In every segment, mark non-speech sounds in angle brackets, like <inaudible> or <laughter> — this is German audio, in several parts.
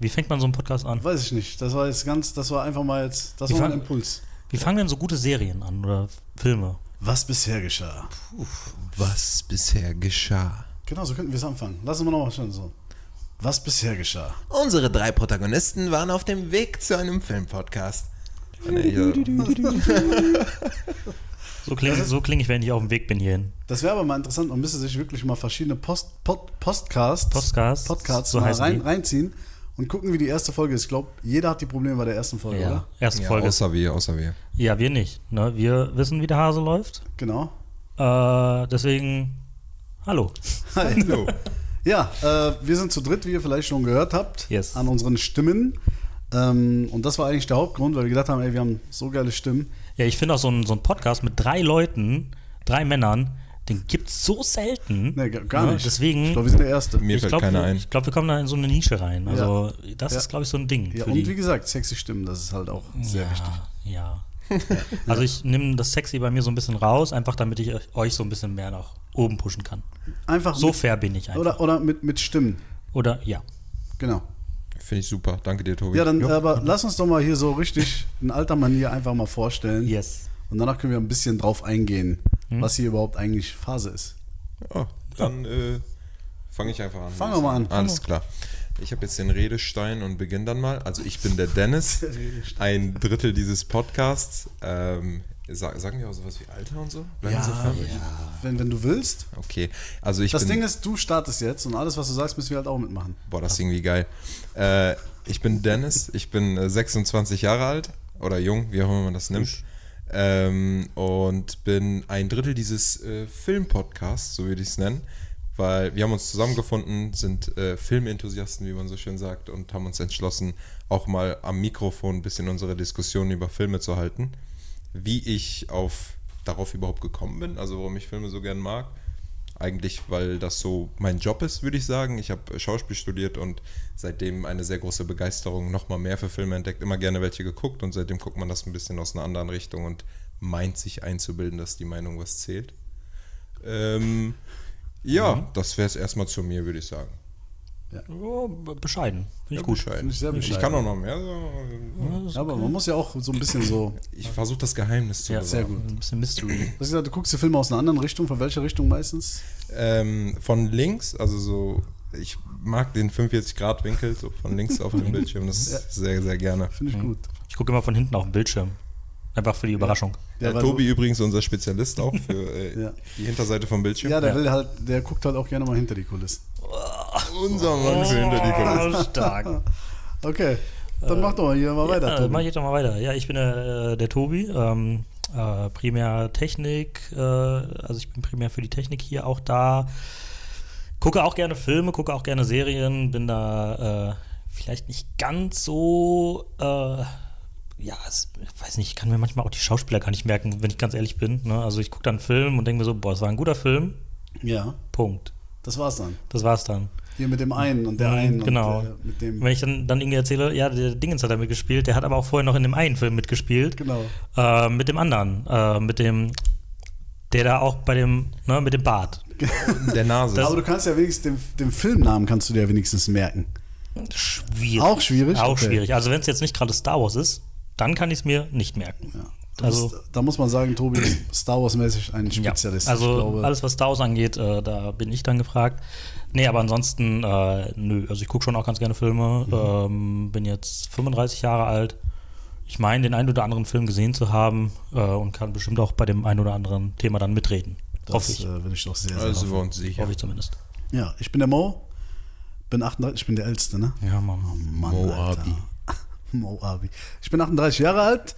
Wie fängt man so einen Podcast an? Weiß ich nicht. Das war jetzt ganz, das war einfach mal jetzt, das Wie war fang- Impuls. Wie fangen denn so gute Serien an oder Filme? Was bisher geschah. Was bisher geschah. Genau, so könnten wir es anfangen. Lassen wir nochmal schon so. Was bisher geschah. Unsere drei Protagonisten waren auf dem Weg zu einem Filmpodcast. <laughs> So klinge so kling ich, wenn ich auf dem Weg bin hierhin. Das wäre aber mal interessant, man müsste sich wirklich mal verschiedene Post, Pod, Postcasts, Podcasts, Podcasts so mal rein, die. reinziehen und gucken, wie die erste Folge ist. Ich glaube, jeder hat die Probleme bei der ersten Folge, Ja, oder? erste ja, Folge. außer wir, außer wir. Ja, wir nicht. Ne? Wir wissen, wie der Hase läuft. Genau. Äh, deswegen, <laughs> hallo. Hallo. Ja, äh, wir sind zu dritt, wie ihr vielleicht schon gehört habt, Yes. an unseren Stimmen. Ähm, und das war eigentlich der Hauptgrund, weil wir gedacht haben, ey, wir haben so geile Stimmen. Ja, ich finde auch so ein, so ein Podcast mit drei Leuten, drei Männern, den gibt's so selten. Nee, gar- Ne? nicht. Deswegen, Ich glaube, wir sind der Erste. Mir ich fällt glaube, keiner wir, ein. ich glaub, wir kommen da in so eine Nische rein. Also, das Ja. ist, glaube ich, so ein Ding. Ja, für und die. wie gesagt, sexy Stimmen, das ist halt auch sehr ja, wichtig. Ja. <laughs> Also ich nehme das Sexy bei mir so ein bisschen raus, einfach damit ich euch so ein bisschen mehr nach oben pushen kann. Einfach So mit, fair bin ich einfach. oder, oder mit, mit Stimmen. Oder ja. Genau. Finde ich super. Danke dir, Tobi. Ja, dann aber lass uns doch mal hier so richtig in alter Manier einfach mal vorstellen. Yes. Und danach können wir ein bisschen drauf eingehen, Hm? was hier überhaupt eigentlich Phase ist. Oh, dann äh, fange ich einfach an. Fang doch mal an. Alles klar. Ich habe jetzt den Redestein und beginne dann mal. Also ich bin der Dennis, <laughs> ein Drittel dieses Podcasts. Ähm, sag, sagen wir auch sowas wie Alter und so? Bleiben so fern? Wenn, wenn du willst. Okay, also ich Das bin... Ding ist, du startest jetzt und alles, was du sagst, müssen wir halt auch mitmachen. Boah, das ist irgendwie geil. Äh, ich bin Dennis, ich bin äh, 26 Jahre alt oder jung, wie auch immer man das nimmt. Ähm, und bin ein Drittel dieses äh, Filmpodcasts, so würde ich es nennen. Weil wir haben uns zusammengefunden, sind äh, Filmenthusiasten, wie man so schön sagt, und haben uns entschlossen, auch mal am Mikrofon ein bisschen unsere Diskussion über Filme zu halten. Wie ich auf darauf überhaupt gekommen bin, also warum ich Filme so gern mag. Eigentlich, weil das so mein Job ist, würde ich sagen. Ich habe Schauspiel studiert und seitdem eine sehr große Begeisterung, nochmal mehr für Filme entdeckt, immer gerne welche geguckt und seitdem guckt man das ein bisschen aus einer anderen Richtung und meint sich einzubilden, dass die Meinung was zählt. Ähm, ja, das wäre es erstmal zu mir, würde ich sagen. Oh, bescheiden. Finde ich gut. Bescheid. Finde ich sehr Ich bescheiden. kann auch noch mehr sagen. Ja, aber man muss ja auch so ein bisschen so. Ich versuche das Geheimnis zu Ja. Sehr gut. Ein bisschen Mystery. Du hast gesagt, du guckst die Filme aus einer anderen Richtung. Von welcher Richtung meistens? Ähm, von links, also so, ich mag den 45-Grad-Winkel, so von links auf dem <laughs> Bildschirm, das sehr, sehr gerne. Finde ich gut. Ich gucke immer von hinten auf den Bildschirm. Einfach für die Überraschung. Ja, äh, weil Tobi übrigens unser Spezialist auch für <laughs> äh, Ja. die Hinterseite vom Bildschirm. ja, der Ja. will halt, der guckt halt auch gerne mal hinter die Kulissen. Unser Mann für hinter die Kulissen. Oh, <laughs> stark. Okay, dann mach doch mal hier mal weiter, Ja, Tobi. mach ich jetzt doch mal weiter. Ja, ich bin der, der Tobi. Ähm, äh, primär Technik. Äh, also ich bin primär für die Technik hier auch da. Gucke auch gerne Filme, gucke auch gerne Serien. Bin da äh, vielleicht nicht ganz so. Ja, es, ich weiß nicht, ich kann mir manchmal auch die Schauspieler gar nicht merken, wenn ich ganz ehrlich bin. Ne? Also ich gucke dann einen Film und denke mir so, boah, es war ein guter Film. Ja, Punkt. das war's dann. Das war's dann. Hier mit dem einen und der Mhm, einen genau. und der, mit dem. Wenn ich dann, dann irgendwie erzähle, ja, der Dingens hat da mitgespielt, der hat aber auch vorher noch in dem einen Film mitgespielt. Genau. Äh, mit dem anderen, äh, mit dem, der da auch bei dem, ne, mit dem Bart. <laughs> Der Nase. Aber du kannst ja wenigstens den, den Filmnamen kannst du dir ja wenigstens merken. Schwierig. Auch schwierig? Auch Okay. schwierig. Also wenn es jetzt nicht gerade Star Wars ist, dann kann ich es mir nicht merken. Ja. Also- bist, da muss man sagen, Tobi ist Star Wars-mäßig ein Spezialist. Ja, also ich glaube, alles, was Star Wars angeht, äh, da bin ich dann gefragt. Nee, aber ansonsten, äh, nö. Also ich gucke schon auch ganz gerne Filme. Mhm. Ähm, bin jetzt 35 Jahre alt. Ich meine, den einen oder anderen Film gesehen zu haben äh, und kann bestimmt auch bei dem einen oder anderen Thema dann mitreden. das hoffe ich. äh, will ich doch sehr, sehr also wir uns sicher. Hoffe ich zumindest. Ja, ich bin der Mo, bin 38, ich bin der Älteste, ne? Ja, Mann. Mann, Moabi. Alter. Moabi. Ich bin 38 Jahre alt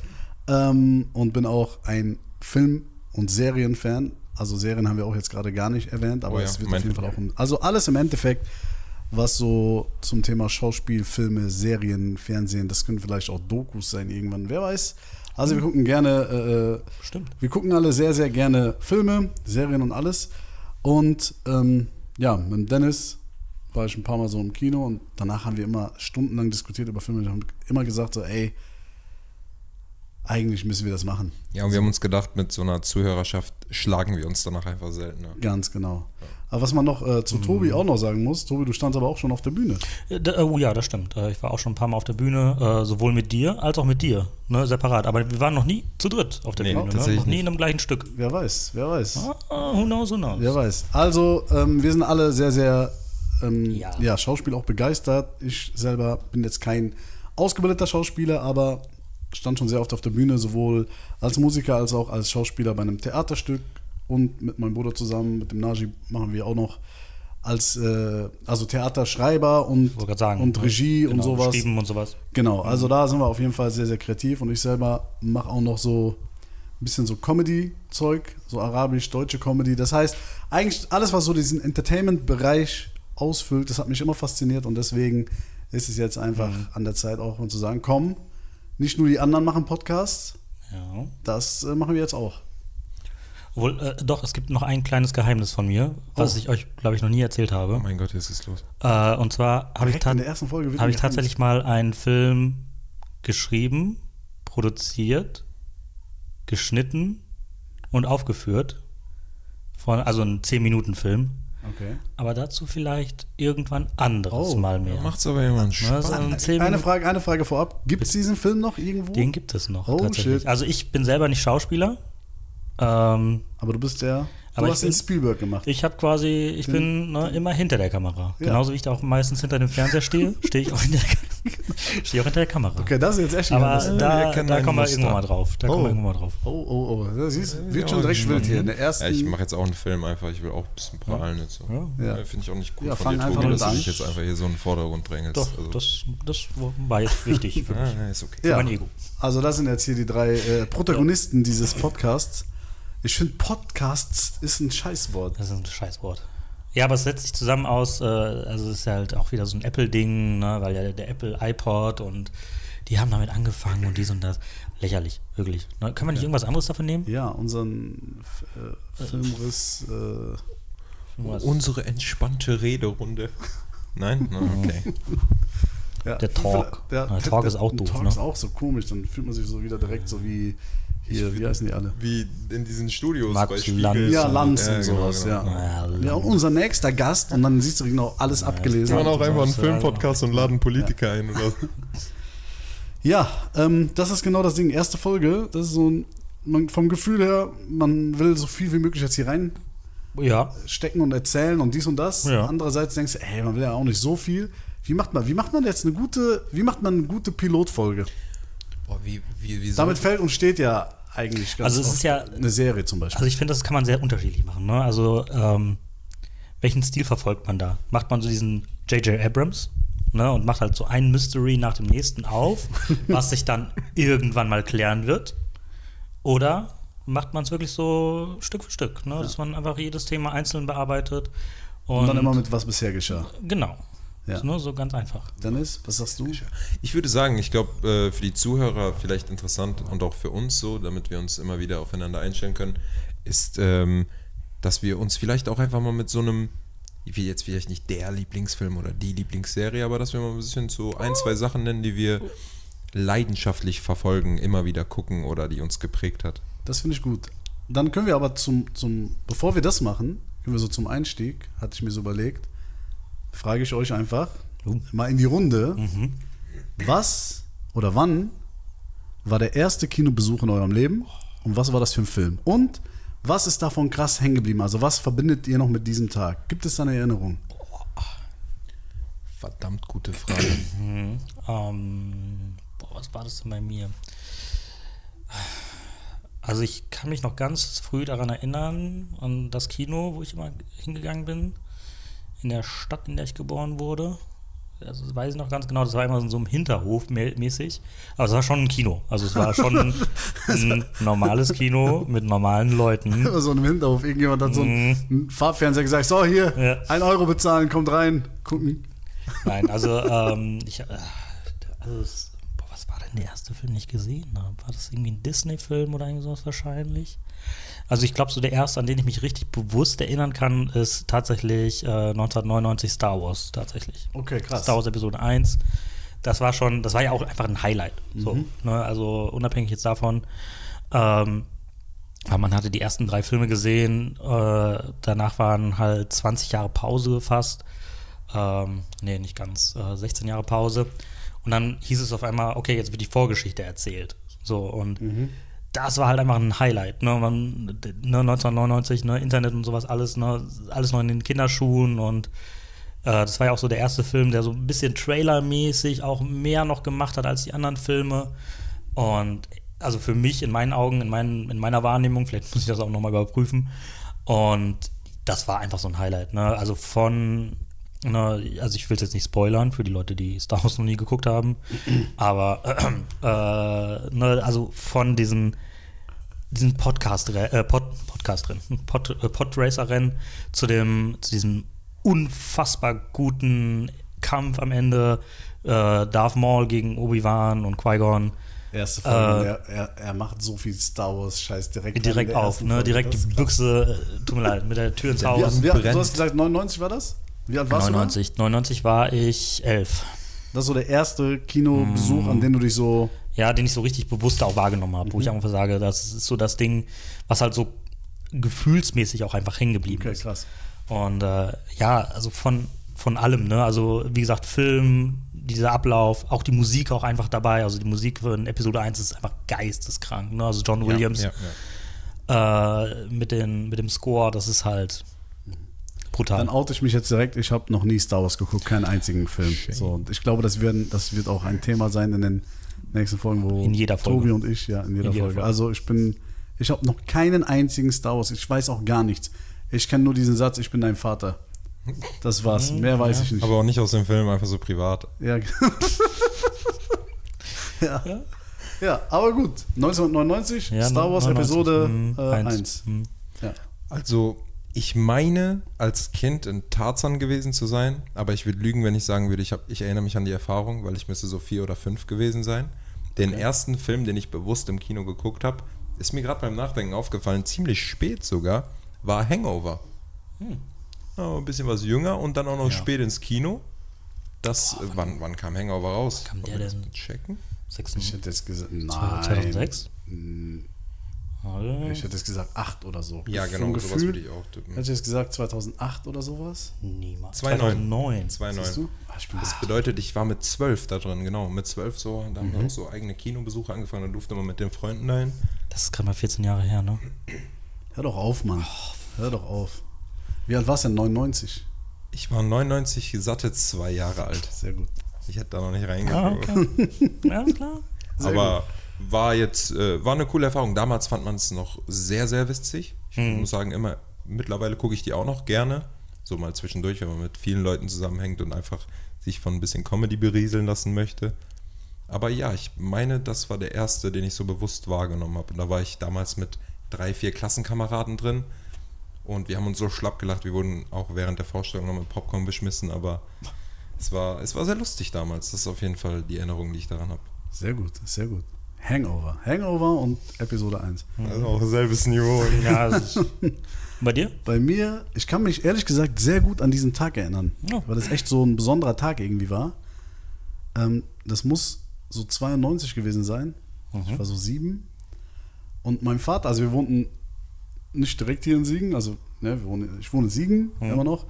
ähm, und bin auch ein Film- und Serienfan. Also Serien haben wir auch jetzt gerade gar nicht erwähnt, aber Oh ja, es wird auf jeden Fall auch um. Also alles im Endeffekt, was so zum Thema Schauspiel, Filme, Serien, Fernsehen, das können vielleicht auch Dokus sein irgendwann, wer weiß. Also wir gucken gerne, äh, Stimmt. wir gucken alle sehr, sehr gerne Filme, Serien und alles. Und ähm, ja, mit Dennis war ich ein paar Mal so im Kino und danach haben wir immer stundenlang diskutiert über Filme. Wir haben immer gesagt, so, ey, eigentlich müssen wir das machen. Ja, und wir haben uns gedacht, mit so einer Zuhörerschaft schlagen wir uns danach einfach seltener. Ganz genau. Aber was man noch äh, zu Tobi auch noch sagen muss, Tobi, du standst aber auch schon auf der Bühne. Ja, da- Oh ja, das stimmt. Äh, Ich war auch schon ein paar Mal auf der Bühne, äh, sowohl mit dir als auch mit dir, ne, separat. Aber wir waren noch nie zu dritt auf der Nee, Bühne, ne? noch nie in einem gleichen Stück. Wer weiß, wer weiß. Ah, who knows, who knows. Wer weiß. Also, ähm, wir sind alle sehr, sehr ähm, ja. Ja. Schauspiel auch begeistert. Ich selber bin jetzt kein ausgebildeter Schauspieler, aber stand schon sehr oft auf der Bühne, sowohl als Musiker als auch als Schauspieler bei einem Theaterstück und mit meinem Bruder zusammen, mit dem Naji, machen wir auch noch als äh, also Theaterschreiber und, sagen. und ne? Regie und Genau, sowas. Geschrieben und sowas. Genau, also da sind wir auf jeden Fall sehr, sehr kreativ und ich selber mache auch noch so ein bisschen so Comedy-Zeug, so arabisch-deutsche Comedy. Das heißt, eigentlich alles, was so diesen Entertainment-Bereich ausfüllt, das hat mich immer fasziniert und deswegen ist es jetzt einfach an der Zeit auch mal zu sagen, komm, nicht nur die anderen machen Podcasts, Ja. das äh, machen wir jetzt auch. Obwohl, äh, doch, es gibt noch ein kleines Geheimnis von mir, was Oh. ich euch, glaube ich, noch nie erzählt Oh habe. mein Gott, jetzt ist los. Äh, und zwar habe ich, ta hab ich tatsächlich mal einen Film geschrieben, produziert, geschnitten und aufgeführt. Von, also ein 10-Minuten-Film. Okay. Aber dazu vielleicht irgendwann anderes Oh, Mal mehr. Macht's aber jemand Ne, 10 Eine Frage, eine Frage vorab. Gibt es diesen Film noch irgendwo? Den gibt es noch Oh, tatsächlich. shit. Also ich bin selber nicht Schauspieler. Ähm, Aber du bist der. Du Aber ich hast den bin- Spielberg gemacht. ich habe quasi, ich Den- bin ne, immer hinter der Kamera. Ja. Genauso wie ich da auch meistens hinter dem Fernseher stehe, <laughs> stehe ich auch hinter der, stehe auch hinter der Kamera. Okay, das ist jetzt echt Aber da, da kommen wir irgendwann mal drauf. Da kommen Oh. wir irgendwann mal drauf. Oh, oh, oh. Das siehst, Ja, wird schon direkt ja. wild hier. In der ersten. Ja, ich mache jetzt auch einen Film einfach. Ich will auch ein bisschen prahlen jetzt so. Ja. Ja. Ja. Finde ich auch nicht gut Ja, von dir, einfach Tobi, dass du dich jetzt einfach hier so in den Vordergrund drängelst. Doch, also, das, das war jetzt wichtig für <laughs> ah, mich. nee, ist okay. Für Ja. mein Ego. Also das sind jetzt hier die drei äh, Protagonisten dieses Podcasts. Ich finde, Podcasts ist ein Scheißwort. Das ist ein Scheißwort. Ja, aber es setzt sich zusammen aus, äh, also es ist ja halt auch wieder so ein Apple-Ding, ne, weil ja der Apple iPod und die haben damit angefangen und dies und das. Lächerlich, wirklich. Ne? Können wir nicht irgendwas anderes davon nehmen? Ja, unseren äh, Filmriss. Äh, Unsere entspannte Rederunde. <laughs> Nein? Na, okay. ja. Der Talk. Der, Ja, Talk ist auch der doof, Talk ne? ist auch so komisch. Dann fühlt man sich so wieder direkt so wie hier, wie heißen die alle? Wie in diesen Studios Max bei Spiegel. Lanz. Ja, Lanz Ja, und genau, sowas, genau. ja. Ja, Ja, und unser nächster Gast, und dann siehst du genau alles abgelesen. Wir machen auch einfach einen Ja. Filmpodcast und laden Politiker ein oder so. Ja, ähm, das ist genau das Ding. Erste Folge, das ist so ein, man, vom Gefühl her, man will so viel wie möglich jetzt hier ja. reinstecken und erzählen und dies und das. Ja. Andererseits denkst du, ey, man will ja auch nicht so viel. Wie macht man, wie macht man jetzt eine gute, wie macht man eine gute Pilotfolge? Boah, wie, wie, wie Damit fällt und steht ja eigentlich ganz Also es ist ja- eine Serie zum Beispiel. Also ich finde, das kann man sehr unterschiedlich machen. Ne? Also ähm, welchen Stil verfolgt man da? Macht man so diesen J.J. Abrams ne? und macht halt so ein Mystery nach dem nächsten auf, <laughs> was sich dann irgendwann mal klären wird? Oder macht man es wirklich so Stück für Stück, ne? dass man einfach jedes Thema einzeln bearbeitet und, und dann immer mit was bisher geschah. genau. Ja. Ist nur so ganz einfach. Dennis, was sagst du? Ich würde sagen, ich glaube, äh, für die Zuhörer vielleicht interessant und auch für uns so, damit wir uns immer wieder aufeinander einstellen können, ist, ähm, dass wir uns vielleicht auch einfach mal mit so einem, wie jetzt vielleicht nicht der Lieblingsfilm oder die Lieblingsserie, aber dass wir mal ein bisschen so ein, zwei Sachen nennen, die wir leidenschaftlich verfolgen, immer wieder gucken oder die uns geprägt hat. Das finde ich gut. Dann können wir aber zum, zum, bevor wir das machen, können wir so zum Einstieg, hatte ich mir so überlegt, frage ich euch einfach Uh. mal in die Runde, was oder wann war der erste Kinobesuch in eurem Leben und was war das für ein Film? Und was ist davon krass hängen geblieben? Also was verbindet ihr noch mit diesem Tag? Gibt es da eine Erinnerung? Verdammt gute Frage. Ähm, boah, was war das denn bei mir? Also ich kann mich noch ganz früh daran erinnern, an das Kino, wo ich immer hingegangen bin, in der Stadt, in der ich geboren wurde. Also das weiß ich noch ganz genau, das war immer so im Hinterhof mä- mäßig. Aber es war schon ein Kino. Also es war schon <laughs> ein normales Kino mit normalen Leuten. <laughs> So im Hinterhof, irgendjemand hat so einen, einen Farbfernseher gesagt, so hier, Ja. ein Euro bezahlen, kommt rein, gucken. Nein, also ähm, ich, äh, also es, der erste Film, den ich gesehen habe? War das irgendwie ein Disney-Film oder irgend sowas wahrscheinlich? Also ich glaube, so der erste, an den ich mich richtig bewusst erinnern kann, ist tatsächlich äh, 1999 Star Wars, tatsächlich. Okay, krass. Star Wars Episode 1. das war schon, das war ja auch einfach ein Highlight. So, ne? Also unabhängig jetzt davon, ähm, aber man hatte die ersten drei Filme gesehen, äh, danach waren halt 20 Jahre Pause fast. Ähm, nee, nicht ganz, äh, 16 Jahre Pause. Und dann hieß es auf einmal, okay, jetzt wird die Vorgeschichte erzählt. So, und das war halt einfach ein Highlight. Ne? Man, ne, 1999, ne, Internet und sowas, alles, ne, alles noch in den Kinderschuhen und äh, das war ja auch so der erste Film, der so ein bisschen trailermäßig auch mehr noch gemacht hat als die anderen Filme. Und also für mich, in meinen Augen, in, meinen, in meiner Wahrnehmung, vielleicht muss ich das auch nochmal überprüfen. Und das war einfach so ein Highlight. Ne? Also von, ne, also ich will es jetzt nicht spoilern für die Leute, die Star Wars noch nie geguckt haben, aber äh, ne, also von diesem diesen Podcast, äh, Pod, Podcast-Rennen, Pod, äh, Podracer-Rennen zu dem, zu diesem unfassbar guten Kampf am Ende, äh, Darth Maul gegen Obi-Wan und Qui-Gon. Erste Folge, Äh, er, er, er macht so viel Star Wars Scheiß direkt Direkt auf, ne? Folge. Direkt die. Büchse, äh, tut mir leid, mit der Tür ins Haus. alt- brennt. du hast gesagt, 99 war das? Wie alt warst 99, 99 war ich elf. du? da? Das ist so der erste Kinobesuch, an dem du dich so. Ja, den ich so richtig bewusst auch wahrgenommen habe, wo Mhm. ich einfach sage, das ist so das Ding, was halt so gefühlsmäßig auch einfach hängen geblieben Okay, ist. krass. Und äh, ja, also von, von allem, ne? Also wie gesagt, Film, dieser Ablauf, auch die Musik auch einfach dabei. Also die Musik von Episode 1 ist einfach geisteskrank. Ne? Also John Williams Ja, ja. Äh, mit, den, mit dem Score, das ist halt brutal. Dann oute ich mich jetzt direkt. Ich habe noch nie Star Wars geguckt, keinen einzigen Film. So, und ich glaube, das, werden, das wird auch ein Thema sein in den nächsten Folgen, wo In jeder Folge. Tobi und ich, ja, in jeder, In jeder Folge. Folge. Also ich bin, ich habe noch keinen einzigen Star Wars. Ich weiß auch gar nichts. Ich kenne nur diesen Satz, ich bin dein Vater. Das war's. Mhm, Mehr weiß ich nicht. Aber auch nicht aus dem Film, einfach so privat. Ja. <laughs> ja. ja. aber gut. 1999, Ja, Star Wars 99, Episode hm, 1. eins. Hm. Ja. Also, ich meine, als Kind ein Tarzan gewesen zu sein, aber ich würde lügen, wenn ich sagen würde, ich, hab, ich erinnere mich an die Erfahrung, weil ich müsste so vier oder fünf gewesen sein. Den ersten Film, den ich bewusst im Kino geguckt habe, ist mir gerade beim Nachdenken aufgefallen, ziemlich spät sogar, war Hangover. Ja, ein bisschen was jünger und dann auch noch Ja. spät ins Kino. Das, äh, wann, wann kam Hangover raus? kam der denn? mal Checken? Sechs- Ich hätte jetzt gesagt, nein. 2006? Hm, Warte. Ich hätte jetzt gesagt 8 oder so. Ja, Vom genau, sowas Gefühl, würde ich auch tippen. Hätte ich jetzt gesagt 2008 oder sowas? Niemals. 2009. 2009. Siehst 2,9. du? Ah, ich bin Das bedeutet, ich war mit zwölf da drin, genau. Mit zwölf so, da haben wir auch so eigene Kinobesuche angefangen, dann durfte man mit den Freunden dahin. Das ist gerade mal 14 Jahre her, ne? Hör doch auf, Mann. Hör doch auf. Wie alt warst du denn? 99? Ich war 99, satte zwei Jahre alt. Sehr gut. Ich hätte da noch nicht Ah, reingeguckt. okay. ja, klar. <laughs> Sehr Aber war jetzt, äh, war eine coole Erfahrung. Damals fand man es noch sehr, sehr witzig. Ich Mhm. muss sagen, immer, mittlerweile gucke ich die auch noch gerne. So mal zwischendurch, wenn man mit vielen Leuten zusammenhängt und einfach sich von ein bisschen Comedy berieseln lassen möchte. Aber ja, ich meine, das war der erste, den ich so bewusst wahrgenommen habe. Und da war ich damals mit drei, vier Klassenkameraden drin. Und wir haben uns so schlapp gelacht, wir wurden auch während der Vorstellung noch mit Popcorn beschmissen, aber es war, es war sehr lustig damals. Das ist auf jeden Fall die Erinnerung, die ich daran habe. Sehr gut, sehr gut. Hangover. Hangover und Episode 1. Also auch selbes Niveau. <laughs> Ja, <laughs> bei dir? Bei mir, ich kann mich ehrlich gesagt sehr gut an diesen Tag erinnern, Ja. weil das echt so ein besonderer Tag irgendwie war. Ähm, das muss so 92 gewesen sein. Ich war so sieben. Und mein Vater, also wir wohnten nicht direkt hier in Siegen, also ne, wir wohnen, ich wohne in Siegen immer noch.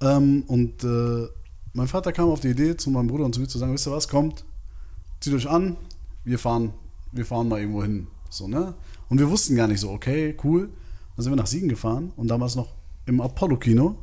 Ähm, und äh, mein Vater kam auf die Idee, zu meinem Bruder und zu mir zu sagen, wisst ihr was, kommt, zieht euch an, wir fahren, wir fahren mal irgendwo hin. So, ne? Und wir wussten gar nicht so, okay, cool. Dann sind wir nach Siegen gefahren und damals noch im Apollo-Kino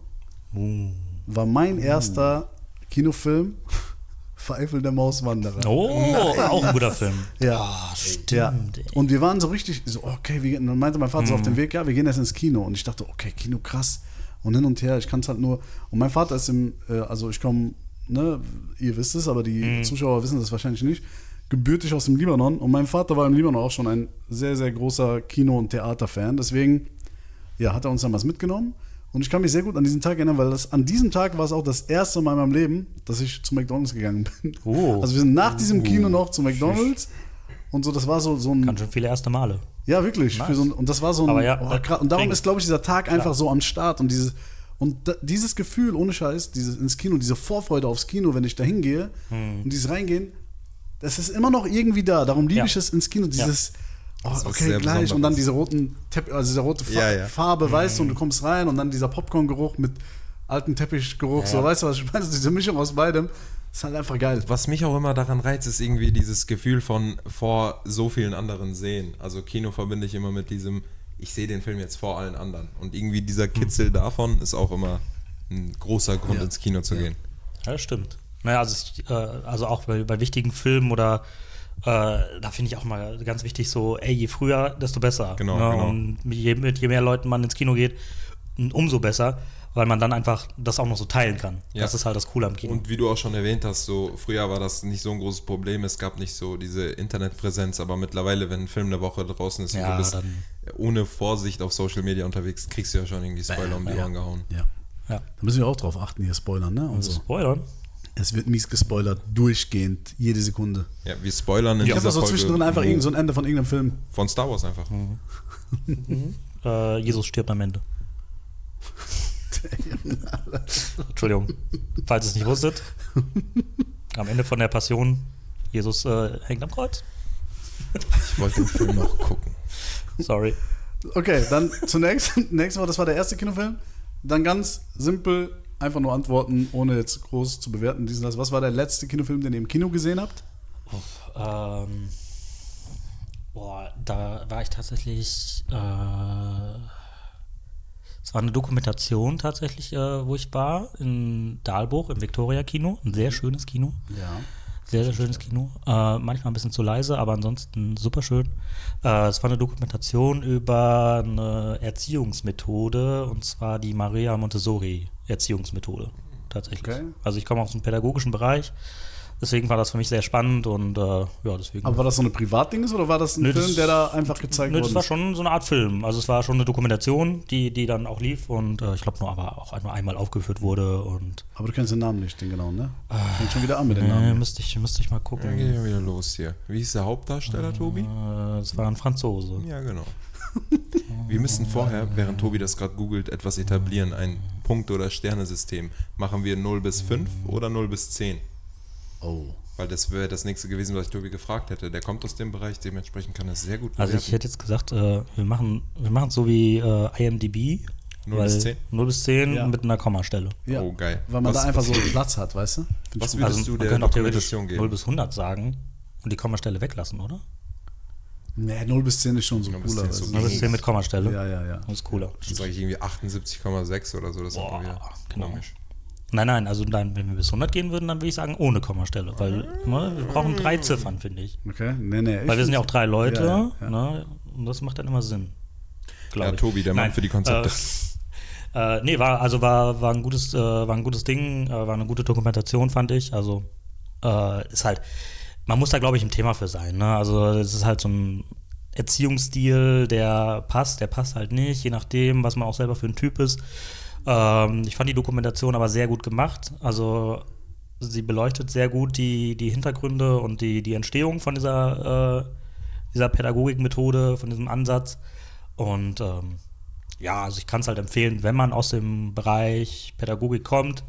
Uh. war mein erster Kinofilm <laughs> Pfeifel der Mauswanderer. Oh, auch ein guter Film. Ja. Ah, stimmt. Ja. Und wir waren so richtig, so, okay, wir, dann meinte mein Vater so auf dem Weg, ja, wir gehen jetzt ins Kino. Und ich dachte, okay, Kino krass. Und hin und her, ich kann es halt nur. Und mein Vater ist im, äh, also ich komme, ne, ihr wisst es, aber die Zuschauer wissen das wahrscheinlich nicht, gebürtig aus dem Libanon. Und mein Vater war im Libanon auch schon ein sehr, sehr großer Kino- und Theaterfan. Deswegen, ja, hat er uns damals mitgenommen. Und ich kann mich sehr gut an diesen Tag erinnern, weil das, an diesem Tag war es auch das erste Mal in meinem Leben, dass ich zu McDonalds gegangen bin. Oh. Also wir sind nach diesem Kino noch zu McDonalds. Und so, das war so, so ein. Ganz schön viele erste Male. Ja, wirklich. Nice. So ein, und das war so ein. Ja, oh, äh, krass. und darum ist, glaube ich, dieser Tag einfach so am Start und dieses. Und da, dieses Gefühl, ohne Scheiß, dieses ins Kino, diese Vorfreude aufs Kino, wenn ich da hingehe Hm. und dieses Reingehen, das ist immer noch irgendwie da. Darum liebe Ja. ich es ins Kino, dieses, oh, ist was okay, gleich. Und dann diese roten Tepp also diese rote Fa Ja, ja. Farbe, weißt du, und du kommst rein und dann dieser Popcorn-Geruch mit alten Teppichgeruch, so, weißt du, was ich meine? <laughs> Diese Mischung aus beidem ist halt einfach geil. Was mich auch immer daran reizt, ist irgendwie dieses Gefühl von vor so vielen anderen sehen. Also Kino verbinde ich immer mit diesem, ich sehe den Film jetzt vor allen anderen. Und irgendwie dieser Kitzel davon ist auch immer ein großer Grund, Ja. ins Kino zu Ja. gehen. Ja, das stimmt. Naja, also, ich, äh, also auch bei, bei wichtigen Filmen oder äh, da finde ich auch mal ganz wichtig so, ey, je früher, desto besser. Genau, ne? genau. Und je, mit je mehr Leuten man ins Kino geht, umso besser, weil man dann einfach das auch noch so teilen kann. Ja. Das ist halt das Coole am Kino. Und wie du auch schon erwähnt hast, so früher war das nicht so ein großes Problem. Es gab nicht so diese Internetpräsenz, aber mittlerweile, wenn ein Film eine Woche draußen ist und Ja, du bist dann- ohne Vorsicht auf Social Media unterwegs, kriegst du ja schon irgendwie Spoiler um die Ja. Ohren gehauen. Ja. ja. Da müssen wir auch drauf achten, hier Spoilern, ne? Und Also so. Spoilern. Es wird mies gespoilert, durchgehend, jede Sekunde. Ja, wir spoilern in Ich habe dieser so Folge zwischendrin einfach irgend so ein Ende von irgendeinem Film. von Star Wars einfach. Äh, Jesus stirbt am Ende. <laughs> Entschuldigung, falls ihr es nicht wusstet. Am Ende von der Passion, Jesus äh, hängt am Kreuz. Ich wollte den Film noch gucken. Sorry. Okay, dann zunächst, <laughs> nächstes Mal, das war der erste Kinofilm. Dann ganz simpel, einfach nur antworten, ohne jetzt groß zu bewerten. Diesen. Was war der letzte Kinofilm, den ihr im Kino gesehen habt? Ähm, boah, da war ich tatsächlich. Äh, es war eine Dokumentation tatsächlich, äh, wo ich war, in Dahlbruch im Victoria-Kino. Ein sehr schönes Kino. Ja. Sehr, sehr schönes Kino. Äh, manchmal ein bisschen zu leise, aber ansonsten super schön. Äh, es war eine Dokumentation über eine Erziehungsmethode und zwar die Maria Montessori Erziehungsmethode. Tatsächlich. Okay. Also ich komme aus dem pädagogischen Bereich, deswegen war das für mich sehr spannend und äh, ja, deswegen. Aber war das so eine Privatding oder war das ein Nö, Film, das- der da einfach gezeigt Nö, wurde? das war schon so eine Art Film. Also es war schon eine Dokumentation, die, die dann auch lief und äh, ich glaube nur aber auch nur einmal aufgeführt wurde und Aber du kennst den Namen nicht, den genau, ne? Fängt schon wieder an mit den äh, Namen. müsste ich, müsste ich mal Dann gucken. geht ja wieder los hier. Wie hieß der Hauptdarsteller, Tobi? Äh, Es war ein Franzose. Ja, genau. Wir müssen vorher, während Tobi das gerade googelt, etwas etablieren. Ein Punkt- oder Sternesystem. Machen wir 0 bis 5 oder 0 bis 10? Oh. Weil das wäre das nächste gewesen, was ich Tobi gefragt hätte. Der kommt aus dem Bereich, dementsprechend kann er sehr gut Also ich bewerten. hätte jetzt gesagt, äh, wir machen wir machen es so wie äh, IMDb. 0 weil bis 10? 0 bis 10 Ja. mit einer Kommastelle. Ja. Oh, geil. Weil man Was- da einfach so <laughs> einen Platz hat, weißt du? Find Was würdest Also du der Dokumentation geben? 0 bis 100 sagen und die Kommastelle weglassen, oder? Nee, 0 bis 10 ist schon so 0 bis cooler. 10 ist weißt so du? 0 bis 10 mit Kommastelle. Ja, ja, ja. Das ist cooler. Dann sage ich irgendwie 78,6 oder so. Das ist Boah, genau. komisch. Nein, nein, also dann, wenn wir bis 100 gehen würden, dann würde ich sagen ohne Kommastelle. Weil ne, wir brauchen drei Ziffern, finde ich. Okay, nee, nee. ich Weil wir sind ja auch drei Leute. Ja, ja, ja. Ne, und das macht dann immer Sinn. Ja, ich. Tobi, der Mann Nein, für die Konzepte. Äh, <laughs> äh, nee, war, also war, war, ein gutes, äh, war ein gutes Ding, äh, war eine gute Dokumentation, fand ich. Also äh, ist halt, man muss da, glaube ich, im Thema für sein. Ne? Also es ist halt so ein Erziehungsstil, der passt, der passt halt nicht, je nachdem, was man auch selber für ein Typ ist. Ähm, ich fand die Dokumentation aber sehr gut gemacht. Also sie beleuchtet sehr gut die, die Hintergründe und die, die Entstehung von dieser, äh, dieser Pädagogikmethode, von diesem Ansatz. Und ähm, ja, also ich kann es halt empfehlen, wenn man aus dem Bereich Pädagogik kommt,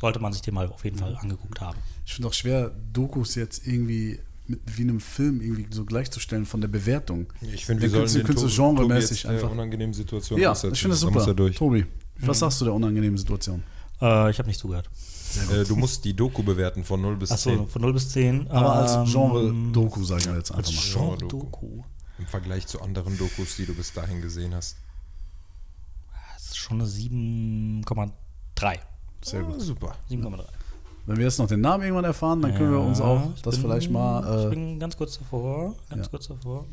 sollte man sich den mal auf jeden Fall angeguckt haben. Ich finde auch schwer, Dokus jetzt irgendwie mit wie einem Film irgendwie so gleichzustellen von der Bewertung. Ich finde, wir sollen den Tobi- genremäßig Tobi jetzt einfach. unangenehmen Situation Ja, ich finde das Da muss super. er durch. Tobi. Was sagst du der unangenehmen Situation? Äh, ich habe nicht zugehört. Äh, du musst die Doku bewerten von 0 bis Achso, 10. von 0 bis 10. Aber als ähm, Genre-Doku, sagen wir jetzt einfach Als mal. Genre-Doku. Im Vergleich zu anderen Dokus, die du bis dahin gesehen hast. Das ist schon eine 7,3. Sehr Ah, gut. super. 7,3. Wenn wir jetzt noch den Namen irgendwann erfahren, dann können wir uns auch ich das bin- vielleicht Ich mal. Äh, bin ganz kurz davor. Ganz Ja. kurz davor.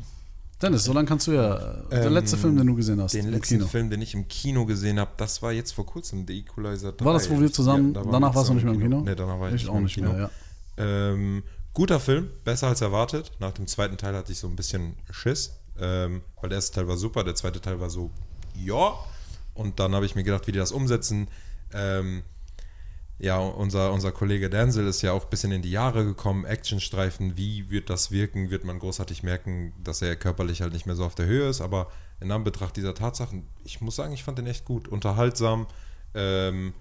Dennis, so lange kannst du ja. Äh, der Ähm, letzte Film, den du gesehen hast Den im letzten Kino. Film, den ich im Kino gesehen habe, das war jetzt vor kurzem, The Equalizer 3. War das, wo wir zusammen- da waren danach warst du nicht mehr im Kino? Nee, danach war ich, Ich nicht auch nicht Kino. mehr, ja. Ähm, guter Film, besser als erwartet. Nach dem zweiten Teil hatte ich so ein bisschen Schiss, ähm, weil der erste Teil war super, der zweite Teil war so, ja. Und dann habe ich mir gedacht, wie die das umsetzen. Ähm, ja, unser, unser Kollege Denzel ist ja auch ein bisschen in die Jahre gekommen. Actionstreifen, wie wird das wirken? Wird man großartig merken, dass er körperlich halt nicht mehr so auf der Höhe ist? Aber in Anbetracht dieser Tatsachen, ich muss sagen, ich fand den echt gut. Unterhaltsam, Ähm,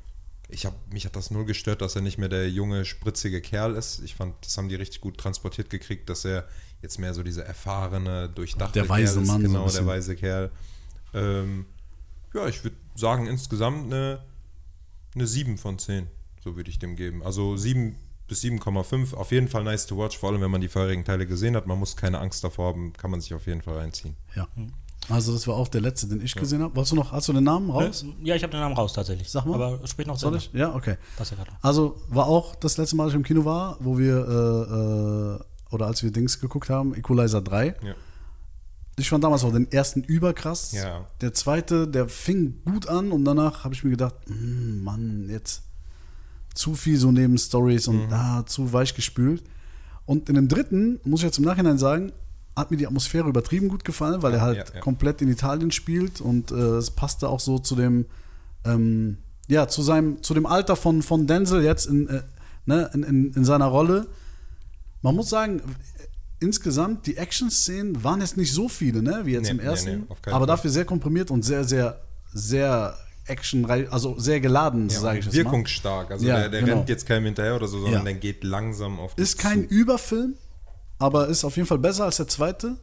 ich hab, mich hat das null gestört, dass er nicht mehr der junge, spritzige Kerl ist. Ich fand, das haben die richtig gut transportiert gekriegt, dass er jetzt mehr so dieser erfahrene, durchdachte Der weise Kerl ist. Mann, so Genau, der bisschen. weise Kerl. Ähm, ja, ich würde sagen, insgesamt eine, eine 7 von 10. So würde ich dem geben. Also 7 bis 7,5. Auf jeden Fall nice to watch, vor allem wenn man die vorherigen Teile gesehen hat. Man muss keine Angst davor haben, kann man sich auf jeden Fall reinziehen. Ja. Also das war auch der letzte, den ich gesehen habe. Wolltest du noch, hast du den Namen raus? Ja, ich habe den Namen raus tatsächlich. Sag mal. Aber sprich noch Soll ich? Ja, okay. Das ja gerade. Also war auch das letzte Mal, dass ich im Kino war, wo wir, äh, äh, oder als wir Dings geguckt haben, Equalizer 3. Ja. Ich fand damals auch den ersten überkrass. Ja. Der zweite, der fing gut an und danach habe ich mir gedacht, "Hm, Mann, jetzt zu viel so Nebenstories und Mhm. ah, zu weich gespült. Und in dem dritten, muss ich jetzt im Nachhinein sagen, hat mir die Atmosphäre übertrieben gut gefallen, weil er halt ja, ja. komplett in Italien spielt und äh, es passte auch so zu dem, ähm, ja, zu seinem, zu dem Alter von, von Denzel jetzt in, äh, ne, in, in, in seiner Rolle. Man muss sagen, insgesamt, die Action-Szenen waren jetzt nicht so viele, ne, wie jetzt Nee, im nee, ersten, nee, keinen aber dafür sehr komprimiert und sehr, sehr, sehr actionreich, also sehr geladen, Ja, sage ich jetzt mal. wirkungsstark. Also Ja, der, der genau. rennt jetzt keinem hinterher oder so, sondern Ja. der geht langsam auf Ist kein zu. Überfilm, aber ist auf jeden Fall besser als der zweite.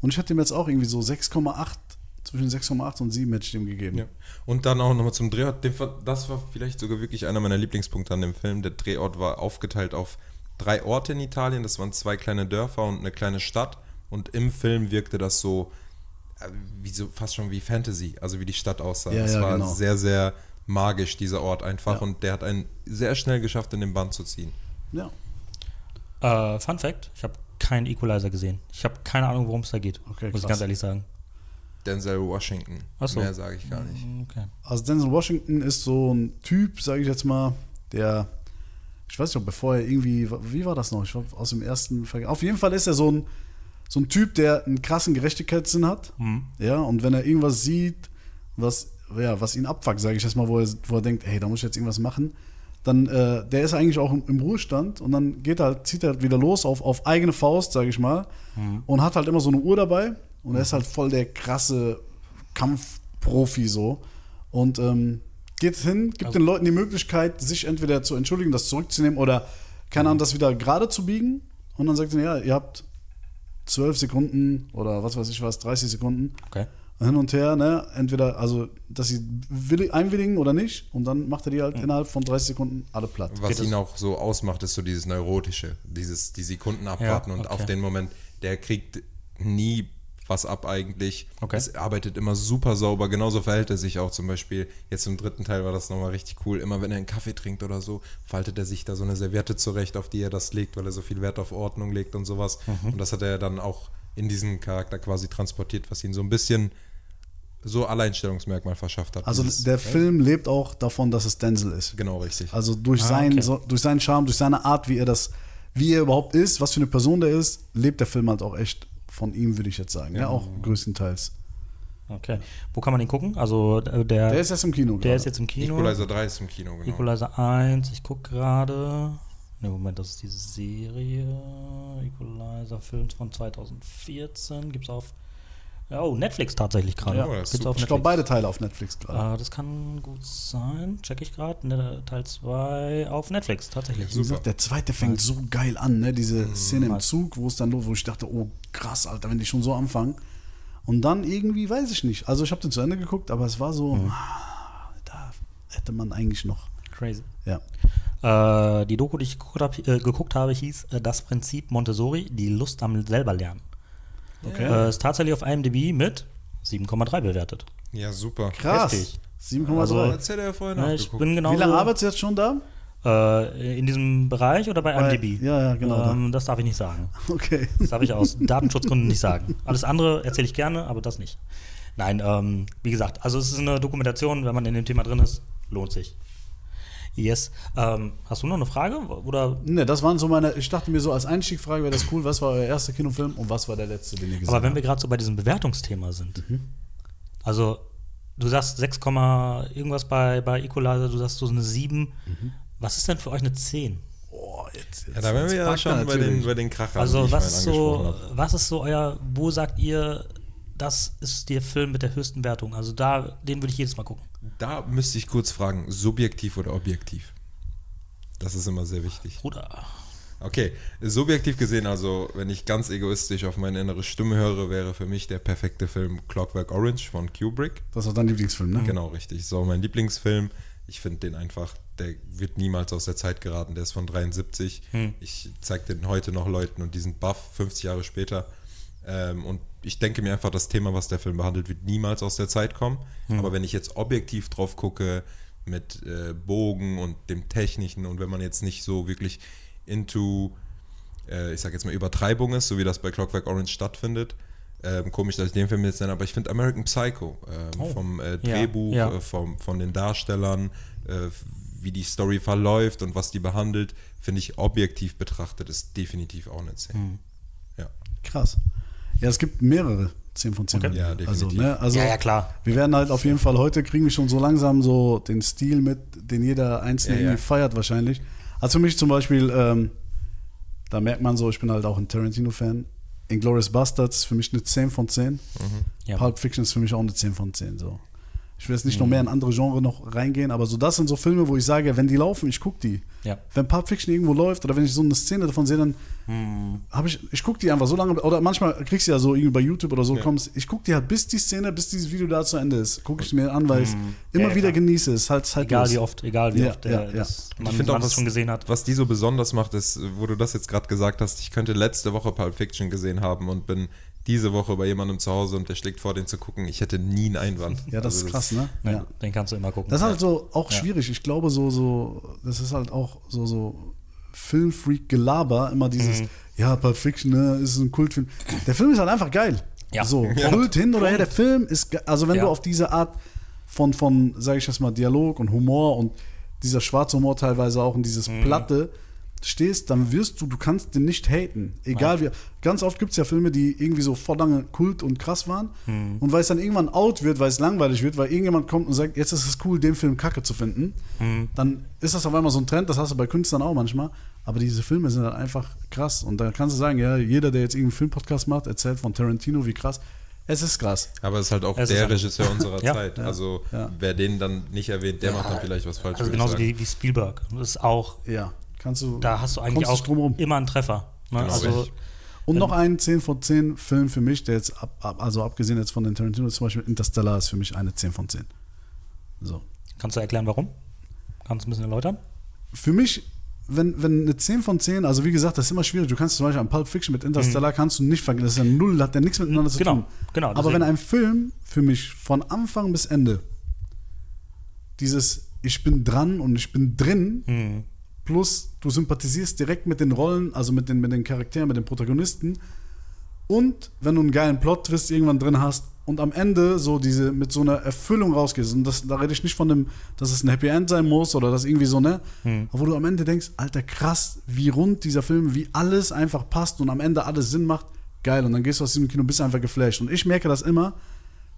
Und ich hätte ihm jetzt auch irgendwie so 6,8, zwischen 6,8 und 7 hätte ich dem gegeben. Ja. Und dann auch nochmal zum Drehort. Das war vielleicht sogar wirklich einer meiner Lieblingspunkte an dem Film. Der Drehort war aufgeteilt auf drei Orte in Italien. Das waren zwei kleine Dörfer und eine kleine Stadt. Und im Film wirkte das so, wie so fast schon wie Fantasy, also wie die Stadt aussah. Ja, es ja, war genau. sehr, sehr magisch, dieser Ort einfach. Ja. Und der hat einen sehr schnell geschafft, in den Band zu ziehen. Ja. Äh, Fun Fact: Ich habe keinen Equalizer gesehen. Ich habe keine Ahnung, worum es da geht. Okay, muss ich krass. ganz ehrlich sagen. Denzel Washington. Ach so. Mehr sage ich gar nicht. Okay. Also Denzel Washington ist so ein Typ, sage ich jetzt mal, der, ich weiß nicht, ob bevor er irgendwie, wie war das noch? Ich war aus dem ersten, Ver- auf jeden Fall ist er so ein, so ein Typ, der einen krassen Gerechtigkeitssinn hat. Ja, und wenn er irgendwas sieht, was, ja, was ihn abfuckt, sage ich jetzt mal, wo er, wo er denkt, ey, da muss ich jetzt irgendwas machen, dann, äh, der ist eigentlich auch im, im Ruhestand und dann geht er halt, zieht er halt wieder los auf, auf eigene Faust, sage ich mal, und hat halt immer so eine Uhr dabei und er ist halt voll der krasse Kampfprofi so und ähm, geht hin, gibt den Leuten die Möglichkeit, sich entweder zu entschuldigen, das zurückzunehmen oder keine Ahnung, das wieder gerade zu biegen und dann sagt er, ja, ihr habt zwölf Sekunden oder was weiß ich was, 30 Sekunden Okay. hin und her, ne? Entweder, also, dass sie willi- einwilligen oder nicht und dann macht er die halt innerhalb von 30 Sekunden alle platt. Was Geht ihn auch so ausmacht, ist so dieses Neurotische, dieses, die Sekunden abwarten und okay. auf den Moment, der kriegt nie was ab eigentlich. Okay. Es arbeitet immer super sauber, genauso verhält er sich auch zum Beispiel, jetzt im dritten Teil war das nochmal richtig cool, immer wenn er einen Kaffee trinkt oder so, faltet er sich da so eine Serviette zurecht, auf die er das legt, weil er so viel Wert auf Ordnung legt und sowas. Mhm. Und das hat er dann auch in diesen Charakter quasi transportiert, was ihn so ein bisschen so Alleinstellungsmerkmal verschafft hat. Also Dieses- der Film lebt auch davon, dass es Denzel ist. Genau, richtig. Also durch, Ah, sein, okay. so, durch seinen Charme, durch seine Art, wie er das, wie er überhaupt ist, was für eine Person der ist, lebt der Film halt auch echt von ihm, würde ich jetzt sagen. Ja, auch größtenteils. Okay. Wo kann man den gucken? Also äh, der, Der ist jetzt im Kino. der gerade. ist jetzt im Kino. Equalizer 3 ist im Kino, genau. Equalizer 1, ich gucke gerade. Ne, Moment, das ist diese Serie. Equalizer Films von 2014. Gibt's auf. Ja, oh, Netflix tatsächlich gerade. Ja, Oh, das ist Gibt's super. auf ich glaube, beide Teile auf Netflix gerade. Ah, das kann gut sein. Check ich gerade. Ne, Teil 2 auf Netflix, tatsächlich. Wie gesagt, der zweite fängt so geil an, ne? Diese Szene im Zug, wo es dann los, wo ich dachte, oh krass, Alter, wenn die schon so anfangen. Und dann irgendwie, weiß ich nicht. Also ich habe den zu Ende geguckt, aber es war so, ah, da hätte man eigentlich noch. Crazy. Ja. Äh, die Doku, die ich geguckt, hab, äh, geguckt habe, hieß äh, Das Prinzip Montessori, die Lust am selberlernen. Okay. Äh, ist tatsächlich auf IMDb mit 7,3 bewertet. Ja, super. Krass. heftig. 7,3. Also, er vorher Ja, ich nachgeguckt. bin genau Wie lange arbeitest du jetzt schon da? äh, in diesem Bereich oder bei Bei- IMDb? ja, ja, genau, Ähm, das darf ich nicht sagen. <laughs> Okay. Das darf ich aus Datenschutzgründen nicht sagen. Alles andere erzähle ich gerne, aber das nicht. Nein, ähm, wie gesagt, also es ist eine Dokumentation, wenn man in dem Thema drin ist, lohnt sich. Yes. Ähm, hast du noch eine Frage? Oder Ne, das waren so meine, ich dachte mir so als Einstiegfrage wäre das cool, was war euer erster Kinofilm und was war der letzte, den ihr gesehen Aber wenn habt? wir gerade so bei diesem Bewertungsthema sind, Mhm. also du sagst 6, Komma irgendwas bei, bei Equalizer, du sagst so eine 7. Mhm. Was ist denn für euch eine 10? Boah, jetzt, jetzt, Ja, da wären wir ja schon bei den, bei den Krachern, Also was ist so, was ist so euer, wo sagt ihr, das ist der Film mit der höchsten Wertung. Also da, den würde ich jedes Mal gucken. Da müsste ich kurz fragen, subjektiv oder objektiv? Das ist immer sehr wichtig. Bruder. Okay, subjektiv gesehen, also wenn ich ganz egoistisch auf meine innere Stimme höre, wäre für mich der perfekte Film Clockwork Orange von Kubrick. Das ist dein Lieblingsfilm, ne? Genau, richtig. So mein Lieblingsfilm. Ich finde den einfach, der wird niemals aus der Zeit geraten. Der ist von 73. Ich zeige den heute noch Leuten und die sind baff, 50 Jahre später. Ähm, und ich denke mir einfach, das Thema, was der Film behandelt, wird niemals aus der Zeit kommen. Aber wenn ich jetzt objektiv drauf gucke, mit äh, Bogen und dem Technischen und wenn man jetzt nicht so wirklich into, äh, ich sag jetzt mal, Übertreibung ist, so wie das bei Clockwork Orange stattfindet. Ähm, komisch, dass ich den Film jetzt nenne, aber ich finde American Psycho ähm, Oh. vom äh, Ja, Drehbuch, ja. Äh, vom, von den Darstellern, äh, wie die Story verläuft und was die behandelt, finde ich objektiv betrachtet, ist definitiv auch eine 10. Hm. Ja. Krass. Ja, es gibt mehrere 10 von 10. Okay. Ja, also, definitiv. ne, also Ja, ja, klar. Wir werden halt auf jeden Fall, heute kriegen wir schon so langsam so den Stil mit, den jeder Einzelne Ja, ja. irgendwie feiert wahrscheinlich. Also für mich zum Beispiel, ähm, da merkt man so, ich bin halt auch ein Tarantino-Fan. Inglourious Bastards ist für mich eine 10 von 10. Ja. Pulp Fiction ist für mich auch eine 10 von 10. So. Ich will jetzt nicht noch mehr in andere Genre noch reingehen, aber so das sind so Filme, wo ich sage, wenn die laufen, ich gucke die. Ja. Wenn Pulp Fiction irgendwo läuft oder wenn ich so eine Szene davon sehe, dann habe ich, ich gucke die einfach so lange, oder manchmal kriegst du ja so irgendwie bei YouTube oder so, kommst, ich gucke die halt bis die Szene, bis dieses Video da zu Ende ist. Gucke ich mir an, weil ich immer Ja, wieder klar. genieße. Es halt zeitlos. Egal wie oft, egal wie Ja, oft äh, ja, ja. das, man, ich finde auch, es was, schon gesehen hat. was die so besonders macht, ist, wo du das jetzt gerade gesagt hast, ich könnte letzte Woche Pulp Fiction gesehen haben und bin diese Woche bei jemandem zu Hause und der schlägt vor, den zu gucken. Ich hätte nie einen Einwand. Ja, das Also ist krass, ne? Ja, Ja. Den kannst du immer gucken. Das ist halt so auch schwierig. Ich glaube, so, so, das ist halt auch so, so Filmfreak-Gelaber, immer dieses, ja, Pulp Fiction, ne, ist ein Kultfilm. Der Film ist halt einfach geil. Ja. So, Ja. Kult hin oder her, der Film ist, also wenn Ja. du auf diese Art von, von, sage ich jetzt mal, Dialog und Humor und dieser schwarze Humor teilweise auch und dieses Mhm. Platte stehst, dann wirst du, du kannst den nicht haten. Egal wie. Ganz oft gibt es ja Filme, die irgendwie so voll lange Kult und krass waren. Mhm. Und weil es dann irgendwann out wird, weil es langweilig wird, weil irgendjemand kommt und sagt, jetzt ist es cool, den Film kacke zu finden, Mhm. dann ist das auf einmal so ein Trend, das hast du bei Künstlern auch manchmal. Aber diese Filme sind halt einfach krass. Und da kannst du sagen, ja, jeder, der jetzt irgendeinen Filmpodcast macht, erzählt von Tarantino, wie krass. Es ist krass. Aber es ist halt auch Es der halt- Regisseur <laughs> unserer Ja. Zeit. Also ja. wer den dann nicht erwähnt, der macht dann vielleicht was falsch. also genauso wie, wie Spielberg. Das ist auch, Ja, kannst du. da hast du eigentlich auch du drum rum. immer einen Treffer. Ne? Genau, also. Und noch ein 10 von 10 Film für mich, der jetzt, ab, ab, also abgesehen jetzt von den Tarantino, zum Beispiel Interstellar ist für mich eine 10 von 10. So. kannst du erklären, warum? Kannst du ein bisschen erläutern? Für mich, wenn, wenn eine 10 von 10, also wie gesagt, das ist immer schwierig. Du kannst zum Beispiel an Pulp Fiction mit Interstellar kannst du nicht vergleichen. Das ist ja null, hat ja nichts miteinander zu Genau, tun. genau, Aber wenn ein Film für mich von Anfang bis Ende dieses Ich bin dran und ich bin drin, Hm. Plus du sympathisierst direkt mit den Rollen, also mit den, mit den Charakteren, mit den Protagonisten. Und wenn du einen geilen Plot-Twist irgendwann drin hast und am Ende so diese mit so einer Erfüllung rausgehst, und das, da rede ich nicht von dem, dass es ein Happy End sein muss oder das irgendwie so, ne? Aber wo du am Ende denkst, Alter, krass, wie rund dieser Film, wie alles einfach passt und am Ende alles Sinn macht, geil. Und dann gehst du aus diesem Kino und bist einfach geflasht. Und ich merke das immer,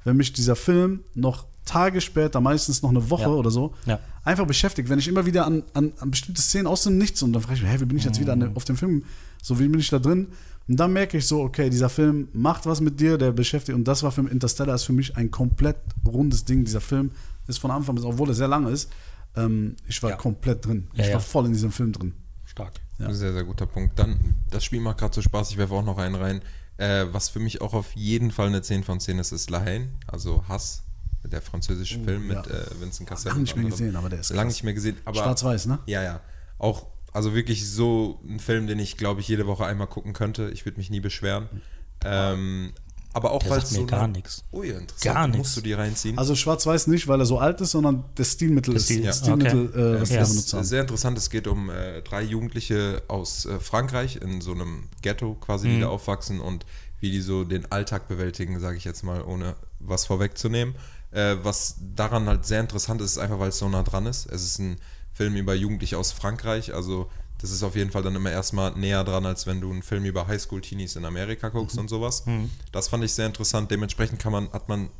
wenn mich dieser Film noch Tage später, meistens noch eine Woche Ja. oder so, Ja. einfach beschäftigt. Wenn ich immer wieder an, an, an bestimmte Szenen aus dem Nichts und dann frage ich mich, hä, wie bin ich jetzt wieder an dem, auf dem Film, so wie bin ich da drin? Und dann merke ich so, okay, dieser Film macht was mit dir, der beschäftigt. Und das war für Interstellar ist für mich ein komplett rundes Ding. Dieser Film ist von Anfang bis, obwohl er sehr lang ist, ähm, ich war Ja. komplett drin. Ich war voll in diesem Film drin. Stark. Sehr, sehr guter Punkt. Dann, das Spiel macht gerade so Spaß, ich werfe auch noch einen rein. Äh, was für mich auch auf jeden Fall eine 10 von 10 ist, ist La Haine, also Hass, der französische Film mit Oh, ja. äh, Vincent Cassel. Lange nicht mehr gesehen, aber der ist Lange nicht mehr gesehen, Schwarz-Weiß, ne? Ja, ja. Auch, also wirklich so ein Film, den ich, glaube ich, jede Woche einmal gucken könnte. Ich würde mich nie beschweren. Ähm, aber auch weil sagt mir gar nichts. Oh ja, interessant. Gar nix. Musst du die reinziehen. Also schwarz-weiß nicht, weil er so alt ist, sondern das Stilmittel ist. Stil- das ja. Stilmittel, Okay. äh, was Ja. wir Es benutzt ist haben. sehr interessant. Es geht um äh, drei Jugendliche aus äh, Frankreich in so einem Ghetto quasi, die da aufwachsen und wie die so den Alltag bewältigen, sage ich jetzt mal, ohne was vorwegzunehmen. Äh, was daran halt sehr interessant ist, ist einfach, weil es so nah dran ist. Es ist ein Film über Jugendliche aus Frankreich, also das ist auf jeden Fall dann immer erstmal näher dran, als wenn du einen Film über Highschool-Teenies in Amerika guckst und sowas. Das fand ich sehr interessant. Dementsprechend kann man, hat man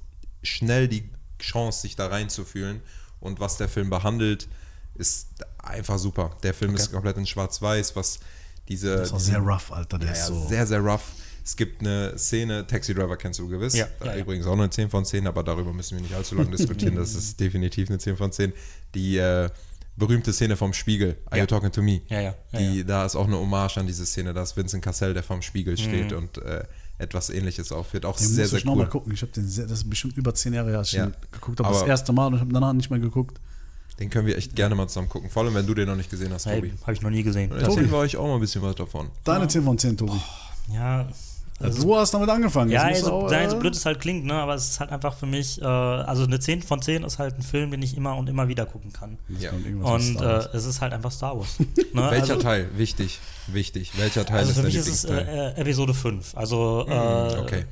schnell die Chance, sich da reinzufühlen. Und was der Film behandelt, ist einfach super. Der Film ist komplett in Schwarz-Weiß, was diese. Das ist auch sehr rough, Alter. Der ja, ist so. sehr, sehr rough. Es gibt eine Szene, Taxi Driver kennst du gewiss. Ja, Da ja, ja. übrigens auch eine 10 von 10, aber darüber müssen wir nicht allzu lange diskutieren. Das ist <laughs> definitiv eine 10 von 10. Die äh, berühmte Szene vom Spiegel, Are Ja. You Talking to Me? Ja, ja, ja, die, Da ist auch eine Hommage an diese Szene, da ist Vincent Cassell, der vorm Spiegel Mhm. steht und äh, etwas ähnliches aufführt. Auch Den sehr, muss sehr ich nochmal cool. gucken. Ich habe den sehr, das ist bestimmt über zehn Jahre her, als ich Ja. geguckt habe. Das erste Mal und ich habe danach nicht mehr geguckt. Den können wir echt gerne mal zusammen gucken. Vor allem, wenn du den noch nicht gesehen hast, Hey, Tobi. habe ich noch nie gesehen. Dann erzählen wir euch auch mal ein bisschen was davon. Deine 10 von 10, Tobi. Ja, also, du hast damit angefangen. ja, du also, auch, nein, so äh, blöd es halt klingt, ne, aber es ist halt einfach für mich, äh, also eine 10 von 10 ist halt ein Film, den ich immer und immer wieder gucken kann. Ja. Und äh, es ist halt einfach Star Wars. <laughs> ne? Welcher also, Teil? Wichtig, wichtig. Welcher Teil Also ist für mich ist es Lieblingsteil? äh, Episode 5. Also, äh, okay.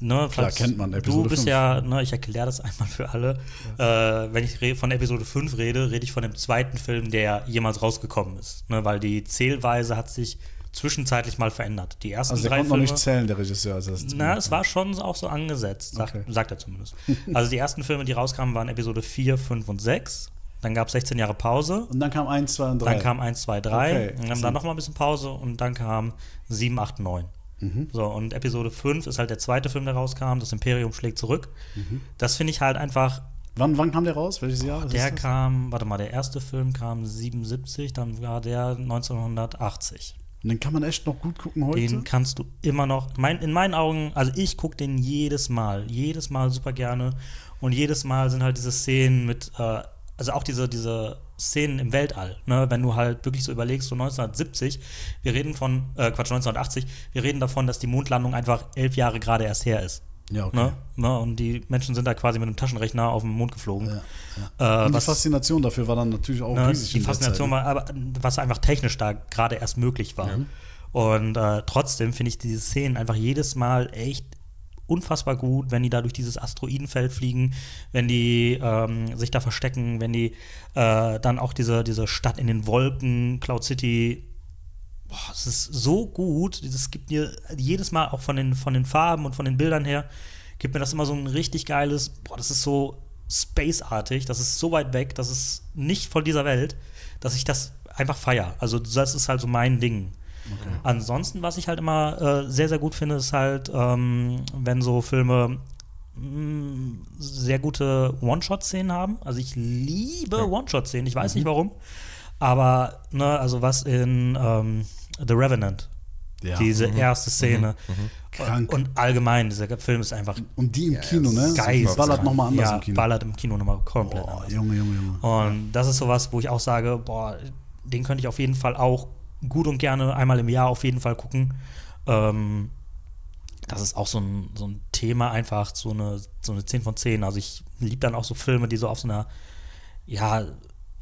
Ne, falls kennt man Episode Du bist 5. ja, ne, ich erkläre das <laughs> einmal für alle. Äh, wenn ich von Episode 5 rede, rede ich von dem zweiten Film, der jemals rausgekommen ist. Ne, weil die Zählweise hat sich zwischenzeitlich mal verändert. Die ersten Also der drei konnte noch Filme. nicht zählen, der Regisseur. Also Na, es war schon auch so angesetzt, sagt, Okay. sagt er zumindest. <laughs> Also die ersten Filme, die rauskamen, waren Episode 4, 5 und 6. Dann gab es 16 Jahre Pause. Und dann kam 1, 2 und 3. Dann kam 1, 2, 3. Okay. Dann, dann nochmal ein bisschen Pause und dann kam 7, 8, 9. Mhm. So, und Episode 5 ist halt der zweite Film, der rauskam. Das Imperium schlägt zurück. Mhm. Das finde ich halt einfach. wann, wann kam der raus? Welches Jahr? Was Der kam, warte mal, der erste Film kam 77, dann war der 1980. Den kann man echt noch gut gucken heute. Den kannst du immer noch, mein, in meinen Augen, also ich gucke den jedes Mal, jedes Mal super gerne. Und jedes Mal sind halt diese Szenen mit, äh, also auch diese, diese Szenen im Weltall, ne? wenn du halt wirklich so überlegst, so 1970, wir reden von, äh, Quatsch, 1980, wir reden davon, dass die Mondlandung einfach elf Jahre gerade erst her ist. Ja, okay. Ne? Ne? Und die Menschen sind da quasi mit einem Taschenrechner auf den Mond geflogen. Ja, ja. Äh, Und die was- Faszination dafür war dann natürlich auch Ne, riesig. die Faszination ne? war, aber was einfach technisch da gerade erst möglich war. Und äh, trotzdem finde ich diese Szenen einfach jedes Mal echt unfassbar gut, wenn die da durch dieses Asteroidenfeld fliegen, wenn die ähm, sich da verstecken, wenn die äh, dann auch diese, diese Stadt in den Wolken, Cloud City, boah, es ist so gut. Es gibt mir jedes Mal auch von den, von den Farben und von den Bildern her, gibt mir das immer so ein richtig geiles, boah, das ist so Space-artig, das ist so weit weg, das ist nicht von dieser Welt, dass ich das einfach feier. Also das ist halt so mein Ding. Ansonsten, was ich halt immer äh, sehr, sehr gut finde, ist halt, ähm, wenn so Filme mh, sehr gute One-Shot-Szenen haben. Also ich liebe One-Shot-Szenen, ich weiß nicht warum. Aber, ne, also was in ähm, The Revenant, Ja. diese erste Szene. Krank. Und allgemein, dieser Film ist einfach Und die im Ja, Kino, ne? geil. Ballert nochmal anders ja, im Kino. ballert im Kino nochmal komplett Boah, anders. Junge, Junge, Junge. Und das ist sowas, wo ich auch sage, boah, den könnte ich auf jeden Fall auch gut und gerne einmal im Jahr auf jeden Fall gucken. Ähm, das ist auch so ein, so ein Thema, einfach so eine, so eine 10 von 10. Also ich liebe dann auch so Filme, die so auf so einer, ja,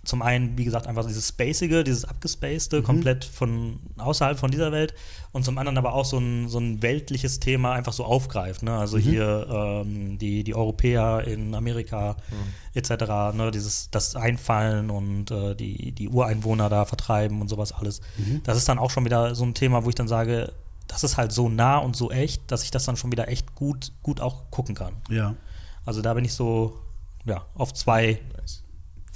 zum einen, wie gesagt, einfach dieses Spacige, dieses Abgespacede, komplett von außerhalb von dieser Welt und zum anderen aber auch so ein, so ein weltliches Thema einfach so aufgreift. Ne? Also hier ähm, die, die Europäer in Amerika etc., ne? dieses, das Einfallen und äh, die, die Ureinwohner da vertreiben und sowas alles. Das ist dann auch schon wieder so ein Thema, wo ich dann sage, das ist halt so nah und so echt, dass ich das dann schon wieder echt gut, gut auch gucken kann. Ja. Also da bin ich so, ja, auf zwei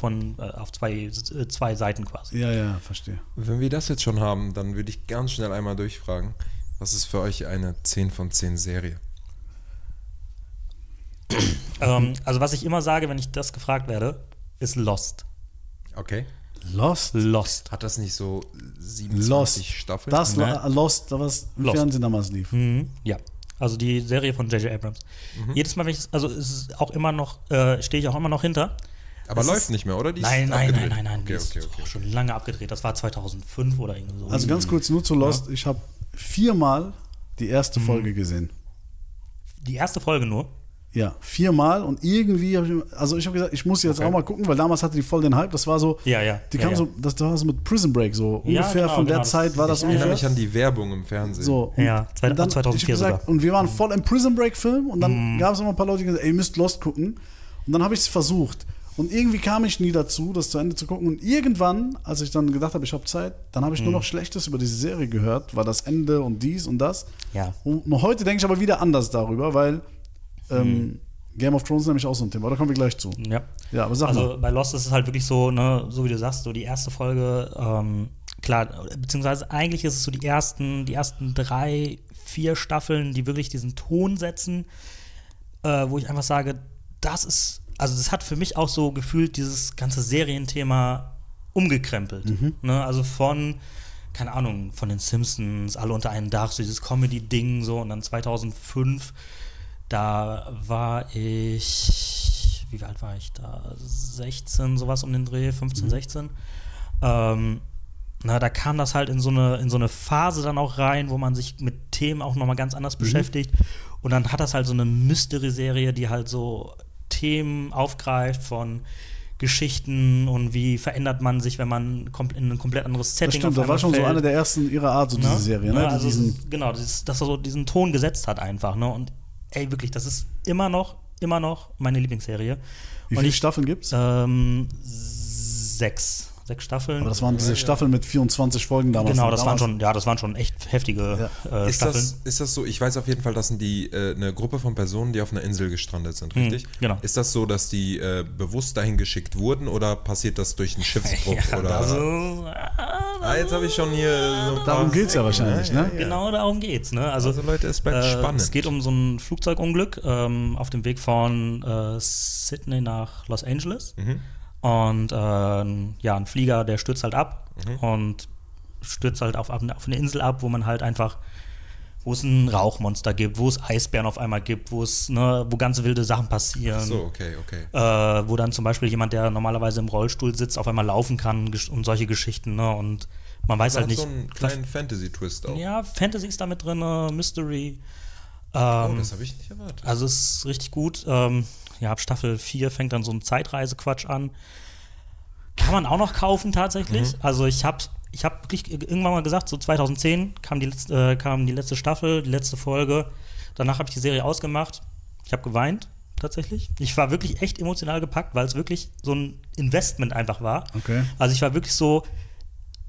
von, äh, auf zwei, äh, zwei Seiten quasi. Ja, ja, verstehe. Wenn wir das jetzt schon haben, dann würde ich ganz schnell einmal durchfragen. Was ist für euch eine 10 von 10 Serie? Ähm, also was ich immer sage, wenn ich das gefragt werde, ist Lost. Okay. Lost? Lost. Hat das nicht so 27 Lost. Staffeln? Das Ne? war Lost, da was im Lost. Fernsehen damals lief. Mhm, ja. Also die Serie von J.J. Abrams. Jedes Mal, wenn ich, also es ist auch immer noch, äh, stehe ich auch immer noch hinter. Aber es läuft nicht mehr, oder? Die Nein, nein, nein, nein, nein. die Okay, ist okay, okay. auch schon lange abgedreht. Das war 2005 oder irgendwie so. Also ganz kurz nur zu Lost. Ich habe viermal die erste Mhm. Folge gesehen. die erste Folge nur. Ja, viermal und irgendwie habe ich, also ich habe gesagt, ich muss jetzt Okay. auch mal gucken, weil damals hatte die voll den Hype. Das war so, Ja, ja. die ja, kam ja. so, das war so mit Prison Break so Ja, ungefähr genau, von der genau, Zeit war das ich Ich erinnere mich an die Werbung im Fernsehen. So, Ja, und dann, 2004 ich hab gesagt, sogar. Und wir waren voll im Prison Break Film und dann Mhm. gab es immer ein paar Leute, die gesagt ey, ihr müsst Lost gucken. Und dann habe ich es versucht. Und irgendwie kam ich nie dazu, das zu Ende zu gucken. Und irgendwann, als ich dann gedacht habe, ich habe Zeit, dann habe ich Mhm. nur noch Schlechtes über diese Serie gehört, war das Ende und dies und das. Ja. Und heute denke ich aber wieder anders darüber, weil ähm, Mhm. Game of Thrones ist nämlich auch so ein Thema. Da kommen wir gleich zu. Ja. Ja, aber sag Also mal. bei Lost ist es halt wirklich so, ne, so wie du sagst, so die erste Folge ähm, klar, beziehungsweise eigentlich ist es so die ersten, die ersten drei, vier Staffeln, die wirklich diesen Ton setzen, äh, wo ich einfach sage, das ist, also das hat für mich auch so gefühlt dieses ganze Serienthema umgekrempelt. Mhm. Ne? Also von, keine Ahnung, von den Simpsons, alle unter einem Dach, so dieses Comedy-Ding so und dann 2005, da war ich, wie alt war ich da? 16, sowas um den Dreh, 15, Mhm. 16. Ähm, na, da kam das halt in so, eine, in so eine Phase dann auch rein, wo man sich mit Themen auch nochmal ganz anders beschäftigt. Und dann hat das halt so eine Mystery-Serie, die halt so Themen aufgreift von Geschichten und wie verändert man sich, wenn man in ein komplett anderes Das Setting stimmt, auf das war einmal schon so fällt. eine der ersten ihrer Art, so diese Ne? Serie, ne? Ja, also diesen, genau, dass er so diesen Ton gesetzt hat einfach, ne? Und ey, wirklich, das ist immer noch, immer noch meine Lieblingsserie. wie und viele ich, Staffeln gibt's? ähm, sechs. Sechs Staffeln. Aber das waren diese Staffeln mit 24 Folgen damals. genau, das waren Damals- schon, ja, das waren schon echt heftige äh, Ist Staffeln. das, ist das so? Ich weiß auf jeden Fall, das sind die äh, eine Gruppe von Personen, die auf einer Insel gestrandet sind, richtig? genau. Ist das so, dass die äh, bewusst dahin geschickt wurden oder passiert das durch einen Schiffsbruch? <laughs> ja, oder? also, ah, jetzt habe ich schon hier. So ein Darum paar geht's ja wahrscheinlich, ne? genau darum geht's, ne? Also, Also Leute, es bleibt äh, spannend. Es geht um so ein Flugzeugunglück ähm, auf dem Weg von äh, Sydney nach Los Angeles. Mhm. Und äh, ja, ein Flieger, der stürzt halt ab Mhm. und stürzt halt auf, auf eine Insel ab, wo man halt einfach, wo es ein Rauchmonster gibt, wo es Eisbären auf einmal gibt, wo es, ne, wo ganz wilde Sachen passieren. so, okay, okay. Äh, wo dann zum Beispiel jemand, der normalerweise im Rollstuhl sitzt, auf einmal laufen kann und solche Geschichten, ne? Und man weiß halt nicht. so einen kleinen Fantasy-Twist auch. ja, Fantasy ist da mit drin, Mystery. oh, Ähm, das habe ich nicht erwartet. also es ist richtig gut. Ähm, ja, ab Staffel 4 fängt dann so ein Zeitreisequatsch an. Kann man auch noch kaufen tatsächlich. Also ich habe ich hab wirklich irgendwann mal gesagt, so 2010 kam die, letzte, äh, kam die letzte Staffel, die letzte Folge. Danach habe ich die Serie ausgemacht. Ich habe geweint tatsächlich. Ich war wirklich echt emotional gepackt, weil es wirklich so ein Investment einfach war. Okay. Also ich war wirklich so,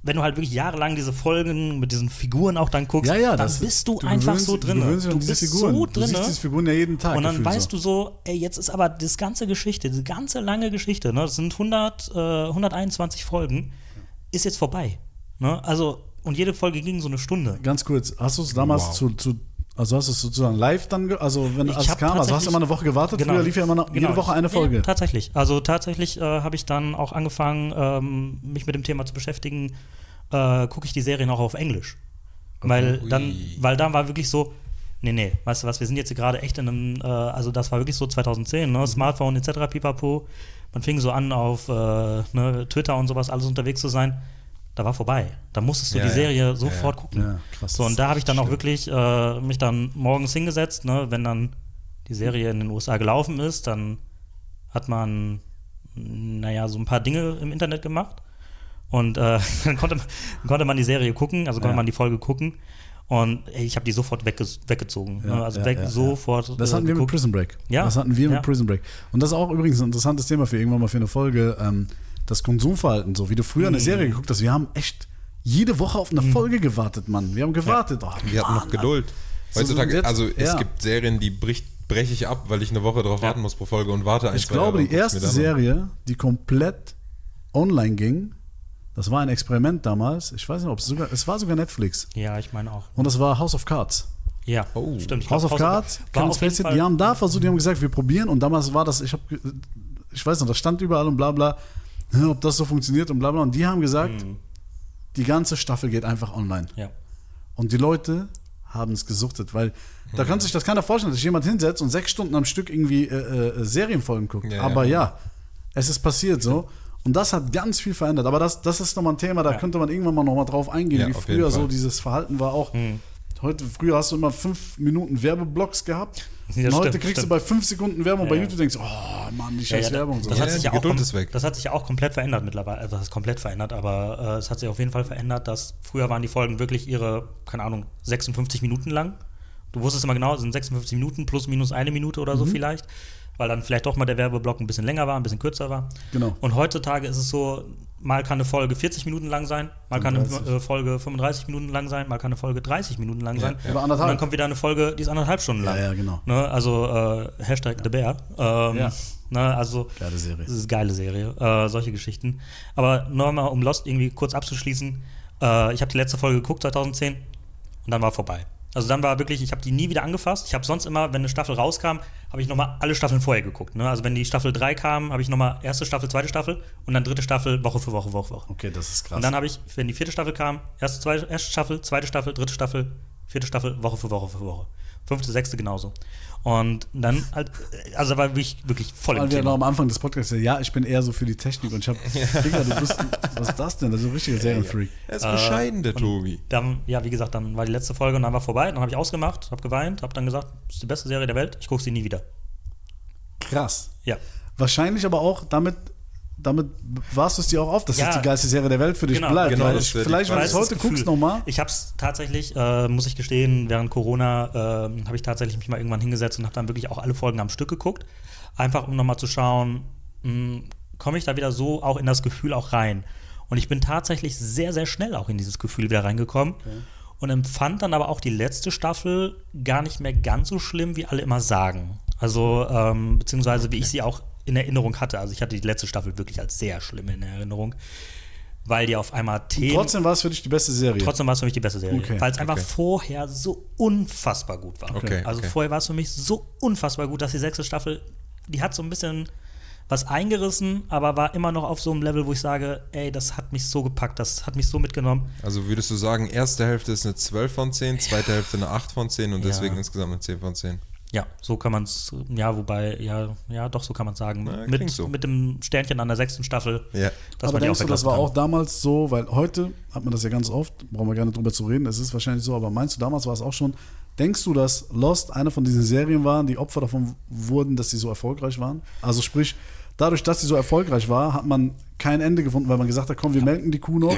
wenn du halt wirklich jahrelang diese Folgen mit diesen Figuren auch dann guckst, Ja, ja, dann das bist du, einfach gewöhnst- so drin. Du diese bist Figuren. so du drin. siehst diese Figuren ja jeden Tag. Und dann weißt so. du so, ey, jetzt ist aber das ganze Geschichte, diese ganze lange Geschichte, ne, das sind 100, äh, 121 Folgen, ist jetzt vorbei. Ne? Also, und jede Folge ging so eine Stunde. Ganz kurz, hast du es damals Wow. zu, zu, also hast du es sozusagen live dann, also wenn es kam, also hast du immer eine Woche gewartet? Genau. Früher lief ja immer noch, jede Genau. Woche eine Folge. Ja, tatsächlich. Also tatsächlich äh, habe ich dann auch angefangen, ähm, mich mit dem Thema zu beschäftigen, äh, gucke ich die Serien auch auf Englisch. Weil Ui. dann, weil dann war wirklich so, nee, nee, weißt du was, wir sind jetzt hier gerade echt in einem, äh, also das war wirklich so 2010, Mhm. ne, Smartphone etc., pipapo. Man fing so an, auf äh, ne, Twitter und sowas alles unterwegs zu sein. Da war vorbei. Da musstest du Ja, die. Serie Ja, sofort ja. gucken. Ja, krass. So, und da habe ich dann auch wirklich äh, mich dann morgens hingesetzt, ne, wenn dann die Serie in den USA gelaufen ist, dann hat man, naja, so ein paar Dinge im Internet gemacht. Und äh, <laughs> dann konnte man, konnte man die Serie gucken, also konnte man die Folge gucken. Und ey, ich habe die sofort wegge weggezogen. Ja, ne? Also ja, weg, ja, sofort. Das äh, hatten wir mit. Prison Break. Ja, Das hatten wir mit. Prison Break. Und das ist auch übrigens ein interessantes Thema für irgendwann mal für eine Folge. Ähm, das Konsumverhalten, so wie du früher eine Mhm. Serie geguckt hast. Wir haben echt jede Woche auf eine Folge gewartet, Mann. Wir haben gewartet. Oh, Wir hatten noch Geduld. Heutzutage, jetzt- also es ja. gibt Serien, die bricht, breche ich ab, weil ich eine Woche drauf warten muss pro Folge und warte ein, Ich zwei glaube, Jahre die erste. Serie, die komplett online ging, das war ein Experiment damals. Ich weiß nicht, ob es sogar, es war sogar Netflix. Ja, ich meine auch. Und das war House of Cards. Ja, Oh. stimmt. House of Cards, Kevin Spacey, die haben da versucht, die haben gesagt, wir probieren und damals war das, ich habe, ich weiß noch, das stand überall und bla bla, ja, ob das so funktioniert und bla bla und die haben gesagt, Mhm. die ganze Staffel geht einfach online. Ja. Und die Leute haben es gesuchtet, weil da kann sich das keiner vorstellen, dass sich jemand hinsetzt und sechs Stunden am Stück irgendwie äh, äh, Serienfolgen guckt. Ja, Aber ja. ja, es ist passiert so. Und das hat ganz viel verändert. Aber das, das ist nochmal ein Thema, da könnte man irgendwann mal nochmal drauf eingehen, wie früher so dieses Verhalten war auch. Hm. Heute, früher hast du immer fünf Minuten Werbeblocks gehabt. Ja, und heute stimmt, kriegst stimmt. du bei fünf Sekunden Werbung bei Ja, ja. YouTube denkst, oh Mann, die scheiß Werbung. So. Das, hat sich ja auch das hat sich auch komplett verändert mittlerweile. Also das ist komplett verändert, aber äh, es hat sich auf jeden Fall verändert, dass früher waren die Folgen wirklich ihre, keine Ahnung, 56 Minuten lang. Du wusstest immer genau, es sind 56 Minuten plus minus eine Minute oder Mhm. so vielleicht, weil dann vielleicht doch mal der Werbeblock ein bisschen länger war, ein bisschen kürzer war. Genau. Und heutzutage ist es so, mal kann eine Folge 40 Minuten lang sein, mal kann eine 35. äh, Folge 35 Minuten lang sein, mal kann eine Folge 30 Minuten lang Ja, sein. ja. Und dann kommt wieder eine Folge, die ist anderthalb Stunden lang. Ja, ja, genau. Ne? Also äh, Hashtag The Bear. Ähm, Ja. ne? Also Geile Serie. das ist eine geile Serie, äh, solche Geschichten. Aber nochmal, um Lost irgendwie kurz abzuschließen, Äh, ich habe die letzte Folge geguckt, 2010, und dann war vorbei. Also dann war wirklich, ich habe die nie wieder angefasst. Ich habe sonst immer, wenn eine Staffel rauskam, habe ich nochmal alle Staffeln vorher geguckt. Ne? Also wenn die Staffel 3 kam, habe ich nochmal erste Staffel, zweite Staffel und dann dritte Staffel, Woche für Woche, Woche für Woche. Okay, das ist krass. Und dann habe ich, wenn die vierte Staffel kam, erste, zweite, erste Staffel, zweite Staffel, dritte Staffel, vierte Staffel, Woche für Woche für Woche. Fünfte, sechste genauso. Und dann halt, also da war wirklich, wirklich voll im Weil wir noch Thema. am Anfang des Podcasts ja, ich bin eher so für die Technik und ich habe, <laughs> Digga, du bist, was ist das denn? Das ist ein richtiger Serienfreak. Er ist bescheiden, der Tobi. Dann, ja, wie gesagt, dann war die letzte Folge und dann war vorbei. Dann habe ich ausgemacht, habe geweint, habe dann gesagt, das ist die beste Serie der Welt, ich gucke sie nie wieder. Krass. Ja. Wahrscheinlich aber auch damit, damit warst du es dir auch auf, dass Ja. es die geilste Serie der Welt für dich Genau, bleibt. genau, ich, vielleicht, wenn du es heute guckst nochmal. Ich habe es tatsächlich, äh, muss ich gestehen, während Corona äh, habe ich tatsächlich mich mal irgendwann hingesetzt und habe dann wirklich auch alle Folgen am Stück geguckt. Einfach um nochmal zu schauen, komme ich da wieder so auch in das Gefühl auch rein. Und ich bin tatsächlich sehr, sehr schnell auch in dieses Gefühl wieder reingekommen. Und empfand dann aber auch die letzte Staffel gar nicht mehr ganz so schlimm, wie alle immer sagen. Also, ähm, beziehungsweise wie ich sie auch in Erinnerung hatte. Also ich hatte die letzte Staffel wirklich als sehr schlimm in Erinnerung, weil die auf einmal Themen. Trotzdem war es für dich die beste Serie. Trotzdem war es für mich die beste Serie. Okay, weil es einfach okay. vorher so unfassbar gut war. Okay, also okay. vorher war es für mich so unfassbar gut, dass die sechste Staffel, die hat so ein bisschen was eingerissen, aber war immer noch auf so einem Level, wo ich sage, ey, das hat mich so gepackt, das hat mich so mitgenommen. Also würdest du sagen, erste Hälfte ist eine 12 von 10, zweite Hälfte eine 8 von 10 und Ja. deswegen insgesamt eine 10 von 10. Ja, so kann man es, ja, wobei, ja, ja, doch, so kann man sagen. Na, mit, so. mit dem Sternchen an der sechsten Staffel. Ja. dass aber denkst du, das war kann. auch damals so, weil heute hat man das ja ganz oft, brauchen wir gerne drüber zu reden, es ist wahrscheinlich so, aber meinst du, damals war es auch schon, denkst du, dass Lost eine von diesen Serien waren, die Opfer davon wurden, dass sie so erfolgreich waren? Also sprich, dadurch, dass sie so erfolgreich war, hat man kein Ende gefunden, weil man gesagt hat, komm, wir melken die Kuh noch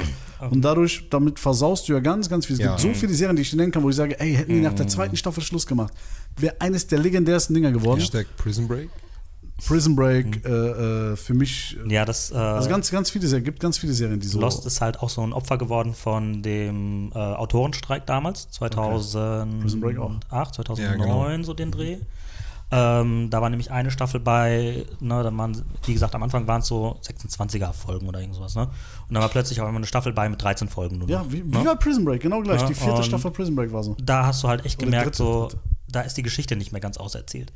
und dadurch, damit versaust du ja ganz, ganz viel. Es Ja. gibt so viele Serien, die ich nennen kann, wo ich sage, ey, hätten die nach der zweiten Staffel Schluss gemacht, wäre eines der legendärsten Dinger geworden. Hashtag Prison Break. Prison Break, äh, äh, für mich, äh, Ja, das. Äh, also ganz, ganz viele Serien, gibt ganz viele Serien, die so. Lost ist halt auch so ein Opfer geworden von dem äh, Autorenstreik damals, 2008, Prison Break auch. 2009, Ja, genau. so den Dreh. Ähm, da war nämlich eine Staffel bei, ne, dann waren, wie gesagt, am Anfang waren es so 26er-Folgen oder irgend sowas, ne? Und dann war plötzlich auch immer eine Staffel bei mit 13 Folgen nur. Ja, wie, ne? wie bei Prison Break, genau gleich. Ja, die vierte Staffel Prison Break war so. da hast du halt echt Oder gemerkt, dritte, so, dritte. Da ist die Geschichte nicht mehr ganz auserzählt.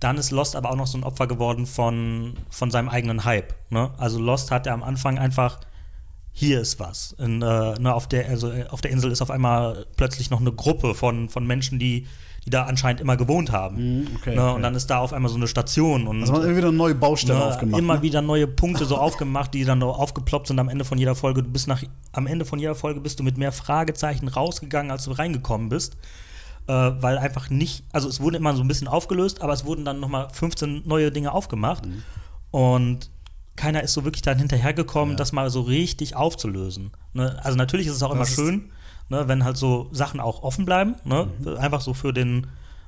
Dann ist Lost aber auch noch so ein Opfer geworden von, von seinem eigenen Hype. Ne? Also Lost hatte am Anfang einfach, hier ist was. In, äh, ne, auf, der, also äh, auf der Insel ist auf einmal plötzlich noch eine Gruppe von, von Menschen, die, die da anscheinend immer gewohnt haben. Mhm, okay, ne? okay. Und dann ist da auf einmal so eine Station. Und, Also man hat immer wieder neue Baustelle ne, aufgemacht. immer ne? wieder neue Punkte so <laughs> aufgemacht, die dann so aufgeploppt sind am Ende von jeder Folge. Du bist nach, am Ende von jeder Folge bist du mit mehr Fragezeichen rausgegangen, als du reingekommen bist. Äh, weil einfach nicht, also es wurde immer so ein bisschen aufgelöst, aber es wurden dann nochmal 15 neue Dinge aufgemacht. Mhm. Und keiner ist so wirklich dann hinterhergekommen, das mal so richtig aufzulösen. Ne? Also natürlich ist es auch immer Das ist- schön, ne, wenn halt so Sachen auch offen bleiben. Ne? Einfach so für den,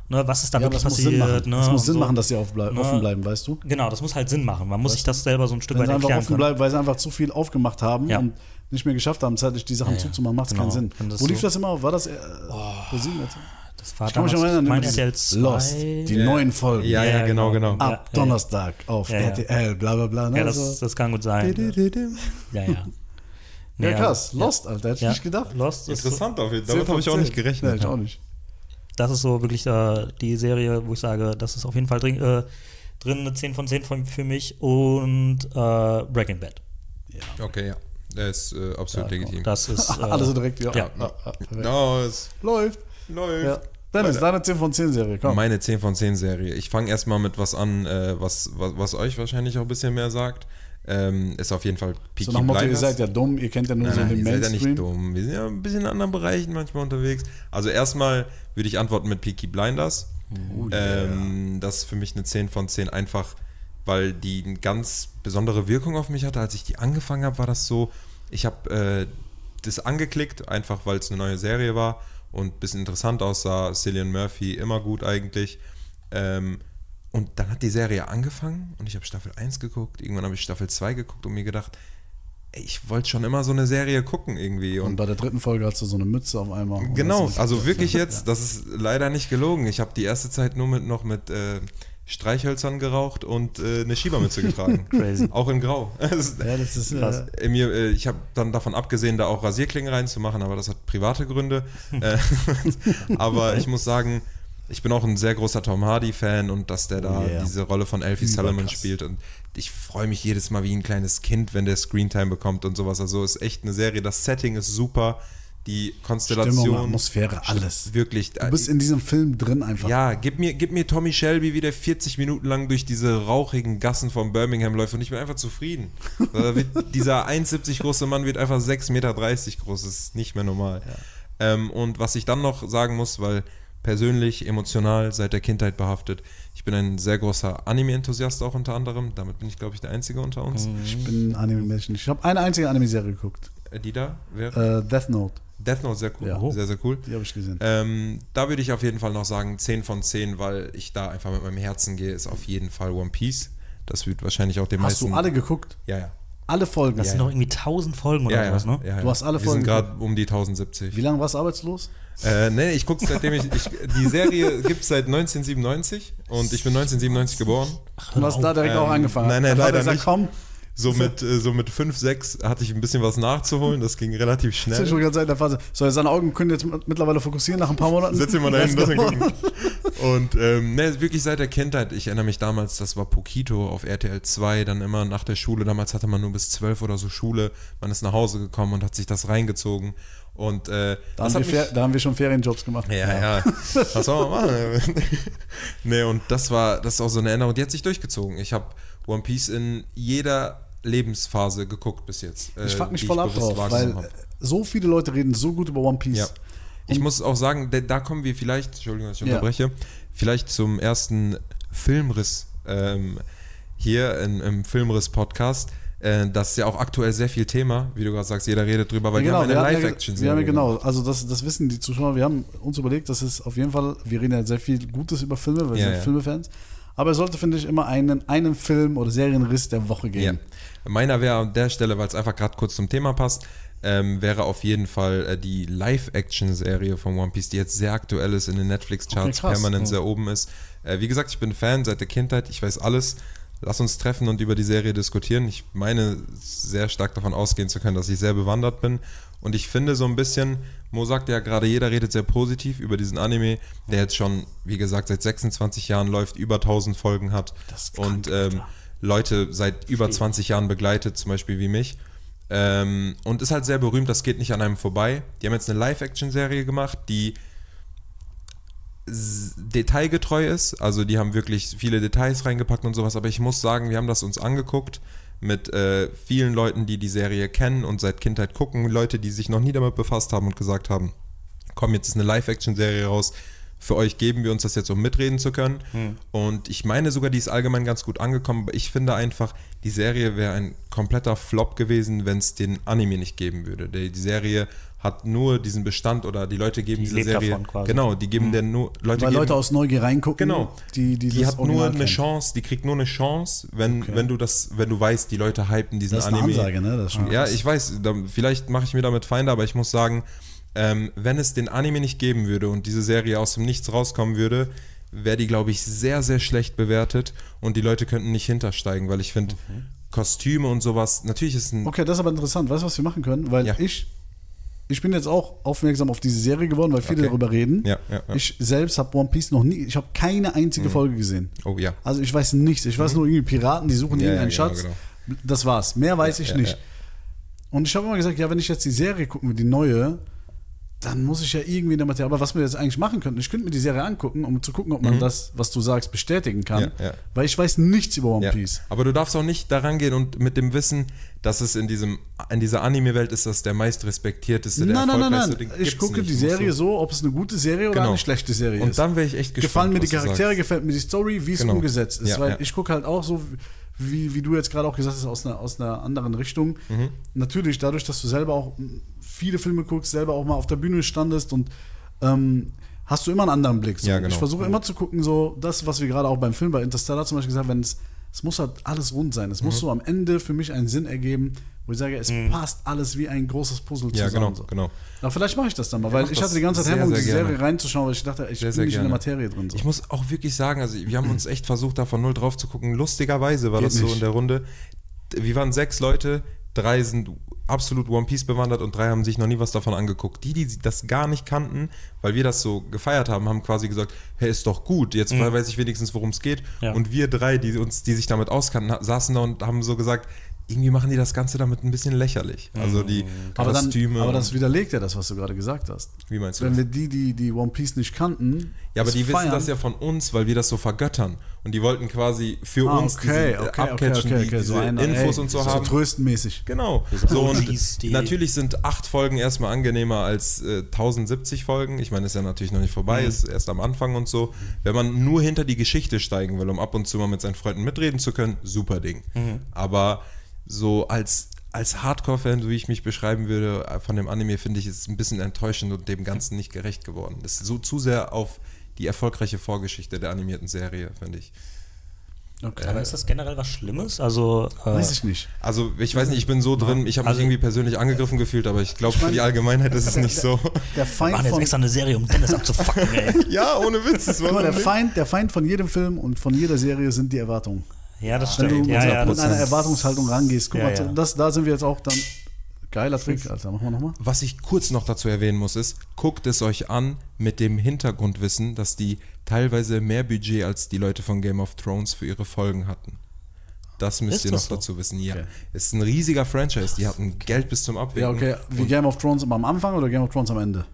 ne, was ist da Mhm. ja, wirklich passiert. Sinn machen. Ne? Das muss Sinn so. machen, dass sie aufblei Ne? offen bleiben, weißt du? Genau, das muss halt Sinn machen. Man muss sich das selber so ein Stück Wenn weit sie einfach erklären offen können. bleiben, weil sie einfach zu viel aufgemacht haben Ja. und nicht mehr geschafft haben, zeitlich die Sachen Ja, ja. zuzumachen, macht es Genau. keinen Sinn. Wo lief so- das immer? War das äh, sieben jetzt? Das war Ich damals erinnern, mein immer RTL dieses 2. Lost, die Ja. neuen Folgen. Ja, ja, genau, genau. Ja, Ab Donnerstag auf Ja, ja. RTL, bla bla bla. Ne? Ja, das, das kann gut sein. Ja, <laughs> ja. ja, krass. Lost, Alter, hätte ich Ja. nicht gedacht. Lost ist, Interessant auf jeden Fall. Damit habe ich auch nicht gerechnet. Nee, ich auch nicht. das ist so wirklich äh, die Serie, wo ich sage, das ist auf jeden Fall drin, äh, drin eine 10 von 10 von, für mich und äh, Breaking Bad. Okay, ja. Der ist äh, absolut legitim. Das ist. <laughs> Äh, Alle so direkt, ja. ja. Ah, ah. No, es Läuft. Läuft. Ja. Dennis, deine 10 von 10 Serie, komm. Meine 10 von 10 Serie. Ich fange erstmal mit was an, äh, was, was, was euch wahrscheinlich auch ein bisschen mehr sagt. Ähm, ist auf jeden Fall Peaky so Motto, ihr Blinders. seid ja dumm, ihr kennt ja nur so Nein, den ihr seid ja Mainstream. nicht dumm. Wir sind ja ein bisschen in anderen Bereichen manchmal unterwegs. Also erstmal würde ich antworten mit Peaky Blinders. Oh, yeah. ähm, das ist für mich eine 10 von 10 einfach, weil die eine ganz besondere Wirkung auf mich hatte. Als ich die angefangen habe, war das so, ich habe äh, das angeklickt, einfach weil es eine neue Serie war und ein bisschen interessant aussah. Cillian Murphy immer gut eigentlich. Ähm, und dann hat die Serie angefangen und ich habe Staffel 1 geguckt. Irgendwann habe ich Staffel 2 geguckt und mir gedacht, ey, ich wollte schon immer so eine Serie gucken irgendwie. Und Und bei der dritten Folge hast du so eine Mütze auf einmal. Genau, also wirklich jetzt, das ist leider nicht gelogen. Ich habe die erste Zeit nur mit noch mit äh, Streichhölzern geraucht und äh, eine Schiebermütze getragen. <laughs> Crazy. Auch in Grau. Das- <laughs> Ja, das ist Krass. äh, mir, äh, ich habe dann davon abgesehen, da auch Rasierklingen reinzumachen, aber das hat private Gründe. <laughs> Äh, aber ich muss sagen, ich bin auch ein sehr großer Tom Hardy-Fan und dass der da yeah. diese Rolle von Elfie. Solomon spielt und ich freue mich jedes Mal wie ein kleines Kind, wenn der Screentime bekommt und sowas. Also ist echt eine Serie. Das Setting ist super, die Konstellation. Stimmung, Atmosphäre, alles. Wirklich. Du bist in diesem Film drin einfach. Ja, gib mir, gib mir Tommy Shelby, wie der 40 Minuten lang durch diese rauchigen Gassen von Birmingham läuft und ich bin einfach zufrieden. <laughs> Dieser 1,70 große Mann wird einfach 6,30 Meter groß, das ist nicht mehr normal. Ähm, und was ich dann noch sagen muss, weil persönlich, emotional, seit der Kindheit behaftet, ich bin ein sehr großer Anime-Enthusiast auch unter anderem, damit bin ich, glaube ich, der Einzige unter uns. Ich bin ein Anime-Menschen. Ich habe eine einzige Anime-Serie geguckt. Äh, Die da wäre? Äh, Death Note. Death Note, sehr cool. Ja. Sehr, sehr cool. Die habe ich gesehen. Ähm, da würde ich auf jeden Fall noch sagen 10 von 10, weil ich da einfach mit meinem Herzen gehe, ist auf jeden Fall One Piece. Das wird wahrscheinlich auch den Hast meisten. du alle geguckt? Ja, ja. Alle Folgen? Das Ja, sind ja. noch irgendwie 1000 Folgen oder ja, ja, was, ne? ja, ja. Du hast alle Wir Folgen sind gerade um die 1070. Wie lange warst du arbeitslos? Äh, nee, ich gucke seitdem ich, ich. Die Serie gibt es seit 1997 und ich bin 1997 geboren. Du hast da direkt Ähm, auch angefangen. nein, nein, er leider gesagt, nicht. Komm, So mit, äh, so mit 5, 6 hatte ich ein bisschen was nachzuholen. Das ging relativ das ist schnell. schon ganz in der Phase. So, seine Augen können jetzt mittlerweile fokussieren nach ein paar Monaten. Setz ihn mal da hin, lass ihn gucken. <laughs> Und ähm, ne, wirklich seit der Kindheit, ich erinnere mich damals, das war Pokito auf RTL 2, dann immer nach der Schule, damals hatte man nur bis 12 oder so Schule, man ist nach Hause gekommen und hat sich das reingezogen. Und äh, Da haben, mich, da haben wir schon Ferienjobs gemacht. ja, ja, was soll man machen? <laughs> nee, und das war, das ist auch so eine Erinnerung, die hat sich durchgezogen. Ich habe One Piece in jeder Lebensphase geguckt bis jetzt. Ich äh, fuck mich die voll ab drauf, weil hab. äh, so viele Leute reden so gut über One Piece. Ja. Ich muss auch sagen, da, da kommen wir vielleicht, Entschuldigung, dass ich Ja. unterbreche, vielleicht zum ersten Filmriss ähm, hier in, im Filmriss-Podcast. Äh, das ist ja auch aktuell sehr viel Thema, wie du gerade sagst, jeder redet drüber, weil Ja, genau, wir haben eine ja, Live-Action wir haben ja genau, also das, das wissen die Zuschauer, wir haben uns überlegt, das ist auf jeden Fall, wir reden ja sehr viel Gutes über Filme, weil wir Ja, sind ja. Filmefans, aber es sollte, finde ich, immer einen, einen Film oder Serienriss der Woche Ja. Meiner wäre an der Stelle, weil es einfach gerade kurz zum Thema passt, ähm, wäre auf jeden Fall äh, die Live-Action-Serie von One Piece, die jetzt sehr aktuell ist, in den Netflix-Charts Okay, permanent Ja. sehr oben ist. Äh, wie gesagt, ich bin Fan seit der Kindheit, ich weiß alles. Lass uns treffen und über die Serie diskutieren. Ich meine sehr stark davon ausgehen zu können, dass ich sehr bewandert bin. Und ich finde so ein bisschen, Mo sagt ja gerade, jeder redet sehr positiv über diesen Anime, der jetzt schon, wie gesagt, seit 26 Jahren läuft, über 1000 Folgen hat Das ist und krank, ähm, Alter. Leute seit über 20 Jahren begleitet, zum Beispiel wie mich. Ähm, und ist halt sehr berühmt, das geht nicht an einem vorbei. Die haben jetzt eine Live-Action-Serie gemacht, die detailgetreu ist. Also die haben wirklich viele Details reingepackt und sowas. Aber ich muss sagen, wir haben das uns angeguckt mit äh, vielen Leuten, die die Serie kennen und seit Kindheit gucken. Leute, die sich noch nie damit befasst haben und gesagt haben, komm, jetzt ist eine Live-Action-Serie raus. Für euch geben wir uns das jetzt, um mitreden zu können. Und ich meine sogar, die ist allgemein ganz gut angekommen. Aber ich finde einfach, die Serie wäre ein kompletter Flop gewesen, wenn es den Anime nicht geben würde. Die, die Serie hat nur diesen Bestand oder die Leute geben Die diese lebt Serie. davon quasi. Genau, die geben der nur Leute Weil geben, Leute aus Neugier reingucken, Genau. die, die, hat nur eine kennen. Chance, die kriegt nur eine Chance, wenn, Okay. wenn du das, wenn du weißt, die Leute hypen diesen Das ist eine Anime. Ansage, ne? Das ist schon Ja, krass. ich weiß, da, vielleicht mache ich mir damit Feinde, aber ich muss sagen, ähm, wenn es den Anime nicht geben würde und diese Serie aus dem Nichts rauskommen würde, wäre die, glaube ich, sehr, sehr schlecht bewertet und die Leute könnten nicht hintersteigen, weil ich finde, Kostüme und sowas, natürlich ist ein. Okay, das ist aber interessant. Weißt du, was wir machen können? Weil Ja. ich, ich bin jetzt auch aufmerksam auf diese Serie geworden, weil viele Okay. darüber reden. Ja, ja. Ich selbst habe One Piece noch nie, ich habe keine einzige Folge gesehen. Oh ja. Also ich weiß nichts. Ich weiß nur irgendwie Piraten, die suchen Mhm. Irgendeinen genau, Schatz. Das war's. Mehr weiß ich nicht. Und ich habe immer gesagt, ja, wenn ich jetzt die Serie gucken will, die neue, dann muss ich ja irgendwie damit. Aber was wir jetzt eigentlich machen könnten, ich könnte mir die Serie angucken, um zu gucken, ob man das, was du sagst, bestätigen kann. Mhm. Ja, ja. Weil ich weiß nichts über One Ja. Piece. Aber du darfst auch nicht daran gehen und mit dem Wissen, dass es in, diesem, in dieser Anime-Welt ist, das der meist respektierteste, der Nein, nein, nein, nein. Ich gucke nicht. die Serie so, ob es eine gute Serie oder Genau. eine schlechte Serie Und ist. dann wäre ich echt gespannt. Gefallen mir die Charaktere, sagst. gefällt mir die Story, wie es Genau. umgesetzt ist. Weil ich gucke halt auch so, wie, wie du jetzt gerade auch gesagt hast, aus einer, aus einer anderen Richtung. Mhm. Natürlich, dadurch, dass du selber auch viele Filme guckst, selber auch mal auf der Bühne standest und ähm, hast du immer einen anderen Blick. So. Ja, genau. Ich versuche immer zu gucken, so das, was wir gerade auch beim Film bei Interstellar zum Beispiel gesagt haben, wenn es es muss halt alles rund sein. Es Mhm. muss so am Ende für mich einen Sinn ergeben, wo ich sage, es passt alles wie ein großes Puzzle Ja, zusammen. genau, so. genau. Aber vielleicht mache ich das dann mal, weil mach ich hatte die ganze Zeit Hemmung, die gerne. Serie reinzuschauen, weil ich dachte, ich Sehr, bin sehr nicht in der gerne. Materie drin. So. Ich muss auch wirklich sagen, also wir haben uns echt versucht, da von null drauf zu gucken. Lustigerweise war Geht das so nicht. in der Runde. Wir waren sechs Leute, drei sind absolut One Piece bewandert und drei haben sich noch nie was davon angeguckt. Die, die das gar nicht kannten, weil wir das so gefeiert haben, haben quasi gesagt, hey, ist doch gut, jetzt weiß ich wenigstens, worum es geht. Ja. Und wir drei, die uns, die sich damit auskannten, saßen da und haben so gesagt, irgendwie machen die das Ganze damit ein bisschen lächerlich. Also die aber, dann, Kostüme. aber das widerlegt ja das, was du gerade gesagt hast. wie meinst du Wenn das? wir die, die, die One Piece nicht kannten, Ja, aber die wissen feiern, das ja von uns, weil wir das so vergöttern. Und die wollten quasi für Ah, uns okay, diese, okay, okay, abcatchen, okay, okay, so diese einer, Infos ey, und so so haben. tröstenmäßig. Genau. <laughs> So, und natürlich sind acht Folgen erstmal angenehmer als äh, 1070 Folgen. Ich meine, ist ja natürlich noch nicht vorbei, Mhm. ist erst am Anfang und so. Wenn man nur hinter die Geschichte steigen will, um ab und zu mal mit seinen Freunden mitreden zu können, super Ding. Mhm. Aber so als, als Hardcore-Fan, so wie ich mich beschreiben würde, äh, von dem Anime, finde ich, ist es ein bisschen enttäuschend und dem Ganzen nicht gerecht geworden. Das ist so zu sehr auf die erfolgreiche Vorgeschichte der animierten Serie, finde ich. Okay. Aber ist das generell was Schlimmes? Also, äh, Weiß ich nicht. Also, ich weiß nicht, ich bin so drin, ich habe Also- mich irgendwie persönlich angegriffen gefühlt, aber ich glaube, für mein- die Allgemeinheit ist es nicht so. Der wir Feind machen jetzt von, extra eine Serie, um Dennis abzufacken, ey. <laughs> Ja, ohne Witz. Das war guck mal, der Feind, der Feind von jedem Film und von jeder Serie sind die Erwartungen. Ja, das Wenn du stimmt. mit, Ja, einer- ja, mit einer Erwartungshaltung rangehst, guck Ja, mal, ja. Das, da sind wir jetzt auch dann. Geiler Trick, Alter. Machen wir nochmal. Was ich kurz noch dazu erwähnen muss, ist, guckt es euch an mit dem Hintergrundwissen, dass die teilweise mehr Budget als die Leute von Game of Thrones für ihre Folgen hatten. Das müsst Ist ihr das noch so? dazu wissen. Ja, Okay. es ist ein riesiger Franchise. Die hatten Geld bis zum Abwägen. Ja, okay. Wie Game of Thrones am Anfang oder Game of Thrones am Ende?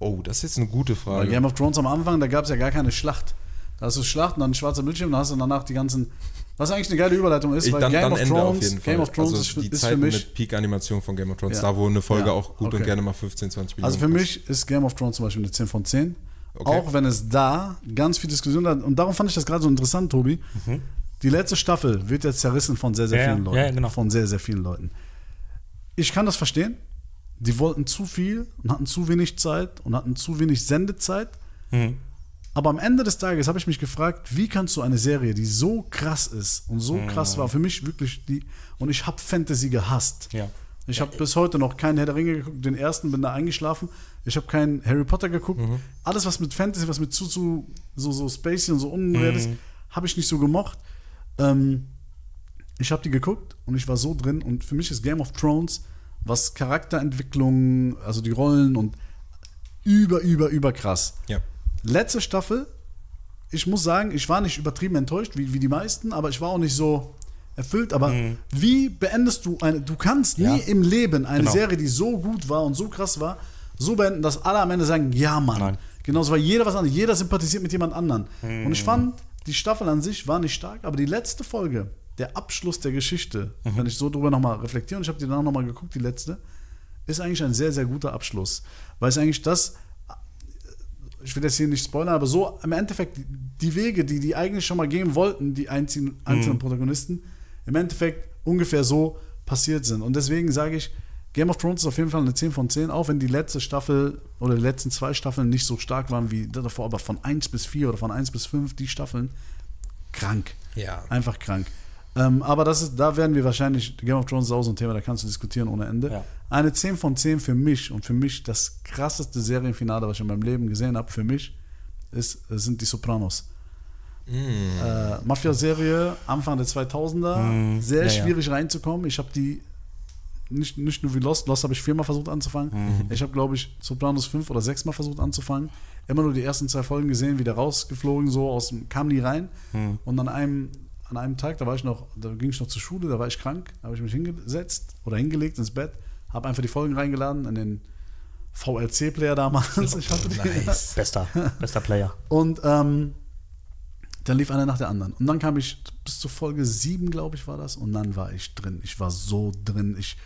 Oh, das ist jetzt eine gute Bei Frage. Game of Thrones am Anfang, da gab es ja gar keine Schlacht. Da hast du Schlacht und dann ein schwarzer Bildschirm, dann hast du danach die ganzen. Was eigentlich eine geile Überleitung ist, Ich, weil dann, Game dann of Ende Thrones, auf jeden Fall. Game of Thrones also ist, für- die ist für mich. mit Peak-Animation von Game of Thrones, Ja. da wo eine Folge Ja, auch gut okay. und gerne mal 15, 20 Minuten Also für mich ist Game of Thrones zum Beispiel eine 10 von 10. Okay. Auch wenn es da ganz viel Diskussion hat. Und darum fand ich das gerade so interessant, Tobi. Die letzte Staffel wird jetzt zerrissen von sehr, sehr Ja, vielen Leuten. Ja, ja, genau. Von sehr, sehr vielen Leuten. Ich kann das verstehen. Die wollten zu viel und hatten zu wenig Zeit und hatten zu wenig Sendezeit. Mhm. Aber am Ende des Tages habe ich mich gefragt, wie kannst du eine Serie, die so krass ist und so krass war, für mich wirklich die. Und ich habe Fantasy gehasst. Ja. Ich habe bis heute noch keinen Herr der Ringe geguckt, den ersten bin da eingeschlafen. Ich habe keinen Harry Potter geguckt. Alles, was mit Fantasy, was mit zu, zu so, so spacey und so unreal ist, habe ich nicht so gemocht. Ähm, ich habe die geguckt und ich war so drin. Und für mich ist Game of Thrones, was Charakterentwicklung, also die Rollen und über, über, über krass. Ja. Letzte Staffel, ich muss sagen, ich war nicht übertrieben enttäuscht, wie, wie die meisten, aber ich war auch nicht so erfüllt. Aber wie beendest du eine, du kannst nie Ja. im Leben eine Genau. Serie, die so gut war und so krass war, so beenden, dass alle am Ende sagen, ja Mann. Nein. Genauso, weil jeder was anderes, jeder sympathisiert mit jemand anderen. Und ich fand, die Staffel an sich war nicht stark, aber die letzte Folge, der Abschluss der Geschichte, wenn ich so drüber nochmal reflektiere, und ich habe die danach nochmal geguckt, die letzte, ist eigentlich ein sehr, sehr guter Abschluss. Weil es eigentlich das, ich will jetzt hier nicht spoilern, aber so im Endeffekt die- Wege, die die eigentlich schon mal gehen wollten, die einzelnen, einzelnen Protagonisten, im Endeffekt ungefähr so passiert sind. Und deswegen sage ich, Game of Thrones ist auf jeden Fall eine 10 von 10, auch wenn die letzte Staffel oder die letzten zwei Staffeln nicht so stark waren wie davor, aber von 1 bis 4 oder von 1 bis 5, die Staffeln, krank. Ja. Einfach krank. Ähm, aber das ist, da werden wir wahrscheinlich, Game of Thrones ist auch so ein Thema, da kannst du diskutieren ohne Ende. Ja. Eine 10 von 10 für mich und für mich das krasseste Serienfinale, was ich in meinem Leben gesehen habe, für mich, ist, sind die Sopranos. Äh, Mafia-Serie, Anfang der 2000er, sehr Mm. ja, ja. schwierig reinzukommen. Ich habe die nicht, nicht nur wie Lost, Lost habe ich viermal versucht anzufangen. Mhm. Ich habe, glaube ich, Sopranos fünf oder sechsmal versucht anzufangen. Immer nur die ersten zwei Folgen gesehen, wieder rausgeflogen, so aus dem, kam nie rein. Mhm. Und an einem, an einem Tag, da war ich noch, da ging ich noch zur Schule, da war ich krank, da habe ich mich hingesetzt oder hingelegt ins Bett, habe einfach die Folgen reingeladen in den VLC-Player damals. Ich hatte die, Nice. <laughs> Bester, bester Player. und ähm, dann lief einer nach der anderen. Und dann kam ich bis zur Folge 7, glaube ich, war das. Und dann war ich drin. Ich war so drin. Ich,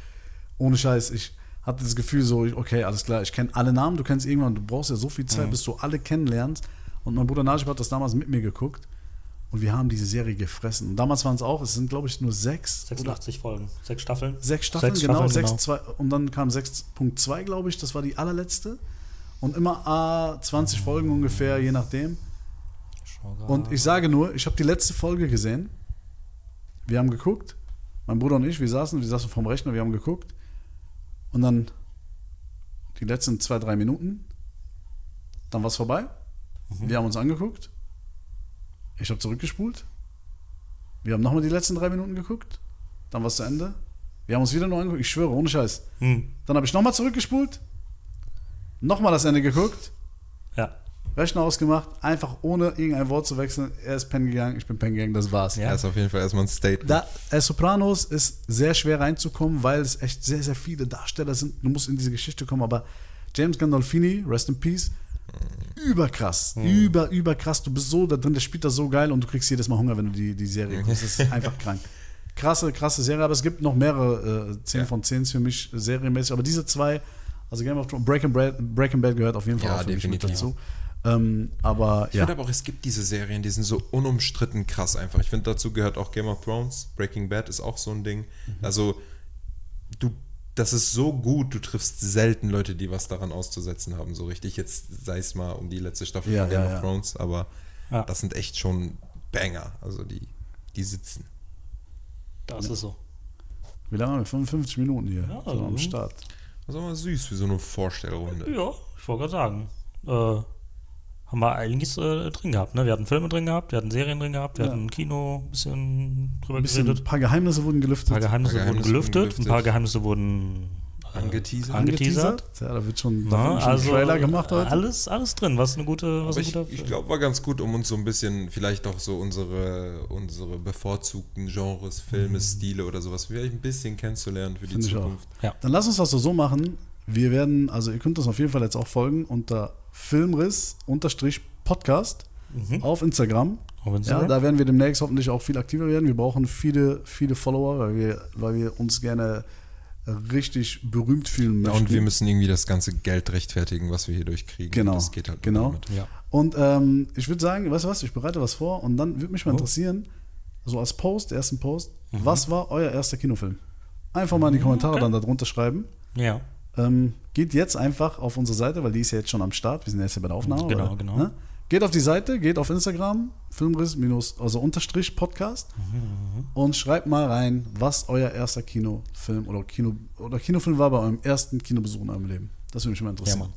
ohne Scheiß, ich hatte das Gefühl so, ich- okay, alles klar, ich kenne alle Namen. Du kennst irgendwann, du brauchst ja so viel Zeit, bis du alle kennenlernst. Und mein Bruder Najib hat das damals mit mir geguckt. Und wir haben diese Serie gefressen. Und damals waren es auch, es sind, glaube ich, nur sechs oder 86 Folgen, sechs Staffeln. Sechs Staffeln, Sechs genau, Staffeln, sechs, genau. Zwei, und dann kam 6.2, glaube ich, das war die allerletzte. Und immer ah, 20 Folgen ungefähr, je nachdem. Und ich sage nur, ich habe die letzte Folge gesehen wir haben geguckt, mein Bruder und ich, wir saßen, wir saßen vorm Rechner, wir haben geguckt und dann die letzten zwei, drei Minuten, dann war es vorbei. Wir haben uns angeguckt. Ich habe zurückgespult. Wir haben nochmal die letzten drei Minuten geguckt. Dann war es zu Ende. Wir haben uns wieder nur angeguckt. Ich schwöre, ohne Scheiß. Hm. Dann habe ich nochmal zurückgespult. Nochmal das Ende geguckt. Ja. Rechner ausgemacht. Einfach ohne irgendein Wort zu wechseln. Er ist pennen gegangen, ich bin pennen gegangen. Das war's. Ja. Das ist auf jeden Fall erstmal ein Statement. Da, äh, Sopranos ist sehr schwer reinzukommen, weil es echt sehr, sehr viele Darsteller sind. Du musst in diese Geschichte kommen, aber James Gandolfini, rest in peace, überkrass, über, überkrass. Du bist so da drin, der spielt das so geil und du kriegst jedes Mal Hunger, wenn du die, die Serie guckst. Das ist einfach krank. Krasse, krasse Serie, aber es gibt noch mehrere äh, 10 Ja. von 10 für mich äh, serienmäßig, aber diese zwei, also Game of Thrones, Breaking Bad, Breaking Bad gehört auf jeden Fall Ja, auch für mich mit definitiv. dazu. Ähm, aber Ich ja, finde aber auch, es gibt diese Serien, die sind so unumstritten krass einfach. Ich finde, dazu gehört auch Game of Thrones. Breaking Bad ist auch so ein Ding. Mhm. Also, du, das ist so gut, du triffst selten Leute, die was daran auszusetzen haben, so richtig. Jetzt sei es mal um die letzte Staffel Ja, von Game ja, of ja. Thrones, aber Ja. das sind echt schon Banger. Also, die, die sitzen. Das ist so. wie lange haben wir? 55 Minuten hier Ja, so am also- Start. Das ist aber süß für so eine Vorstellrunde. Ja, ich wollte gerade sagen. Äh, haben wir einiges äh, drin gehabt. Ne? Wir hatten Filme drin gehabt, wir hatten Serien drin gehabt, wir Ja. hatten Kino ein bisschen drüber Ein bisschen, geredet. ein paar Geheimnisse wurden Ein gelüftet. paar Geheimnisse, Ein paar wurden Geheimnisse gelüftet, wurden ein gelüftet. paar Geheimnisse wurden äh, Angeteasert. angeteasert. Ja, da wird schon, da schon also ein Trailer gemacht heute. Alles, alles drin, was eine gute, was Aber ein ich, guter ich glaube, war ganz gut, um uns so ein bisschen, vielleicht auch so unsere, unsere bevorzugten Genres, Filme, Stile oder sowas, vielleicht ein bisschen kennenzulernen für die Mhm. Ich auch. Zukunft. Ja. Dann lass uns das so machen. Wir werden, also ihr könnt uns auf jeden Fall jetzt auch folgen unter Filmriss-Podcast auf Instagram. Auf Ja, Instagram. da werden wir demnächst hoffentlich auch viel aktiver werden. Wir brauchen viele, viele Follower, weil wir, weil wir uns gerne richtig berühmt fühlen Ja, möchten. und wir müssen irgendwie das ganze Geld rechtfertigen, was wir hier durchkriegen. Genau, Das geht halt genau. ja. Und ähm, ich würde sagen, weißt du was, ich bereite was vor und dann würde Oh. mich mal interessieren, so als Post, ersten Post, Mhm. was war euer erster Kinofilm? Einfach mal in die Kommentare okay. dann darunter schreiben. ja. Ähm, geht jetzt einfach auf unsere Seite, weil die ist ja jetzt schon am Start. Wir sind jetzt ja bei der Aufnahme. Genau, oder? genau. Ne? Geht auf die Seite, geht auf Instagram, Filmriss minus, also Unterstrich Podcast Mhm, und schreibt mal rein, was euer erster Kinofilm oder Kino oder Kinofilm war bei eurem ersten Kinobesuch in eurem Leben. Das würde mich mal Ja, interessieren. Mann.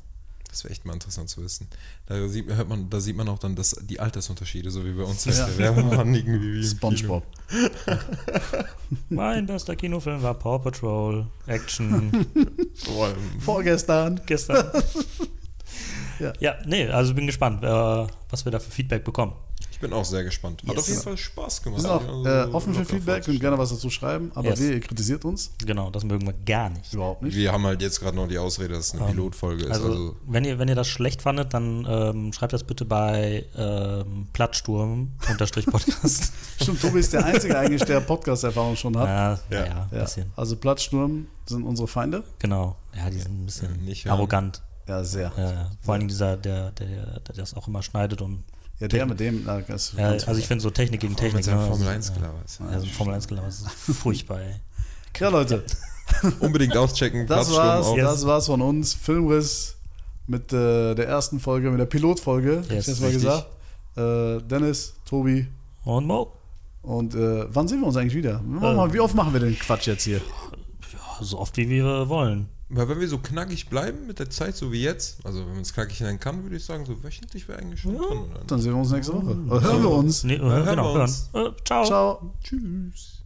Das wäre echt mal interessant zu wissen. Da sieht, hört man, da sieht man auch dann das, die Altersunterschiede, so wie bei uns. Ja. <laughs> Der Werbemann irgendwie wie SpongeBob. <laughs> Mein bester Kinofilm war Paw Patrol, Action. <laughs> Boah, Vorgestern. gestern. Ja. ja. nee, also bin gespannt, äh, was wir da für Feedback bekommen. Ich bin auch sehr gespannt. Hat Yes. auf jeden Fall Spaß Wir gemacht. sind auch Also, äh, offen für Feedback, könnt gerne was dazu schreiben, aber Yes. wir, ihr kritisiert uns. Genau, das mögen wir gar nicht. Überhaupt nicht. Wir haben halt jetzt gerade noch die Ausrede, dass es eine Ähm, Pilotfolge ist. Also, Also, wenn, ihr, wenn ihr das schlecht fandet, dann ähm, schreibt das bitte bei ähm, Plattsturm-Podcast. <laughs> Stimmt, Tobi ist der Einzige eigentlich, der Podcast-Erfahrung schon hat. ja, ja, Ja. ja, ein bisschen. Also Platzsturm sind unsere Feinde. Genau. Ja, die sind ein bisschen Ja, nicht arrogant. Ja, sehr. Ja, ja. Vor allen Dingen dieser, der, der, der das auch immer schneidet und. Ja, der mit dem. Na, das Ja, also ich finde so Technik gegen Technik. ein ne, Formel also, 1 klar ist. Ja, also Formel 1 Gelaber ist <laughs> furchtbar, ey. ja, Leute, <laughs> Unbedingt auschecken. das war's, auf. das war's von uns. Filmriss mit äh, der ersten Folge, mit der Pilotfolge, hab Yes, ich jetzt mal gesagt. Äh, Dennis, Tobi Und Mo. und äh, wann sehen wir uns eigentlich wieder? Mal, wie oft machen wir den Quatsch jetzt hier? Ja, so oft wie wir wollen. Weil wenn wir so knackig bleiben mit der Zeit, so wie jetzt, also wenn man es knackig nennen kann, würde ich sagen, so wöchentlich wäre eigentlich schon drin. Oder? Dann sehen wir uns nächste Woche. Oder hören wir uns. Nee, äh, hören genau, wir hören. uns. Äh, ciao. Ciao. Tschüss.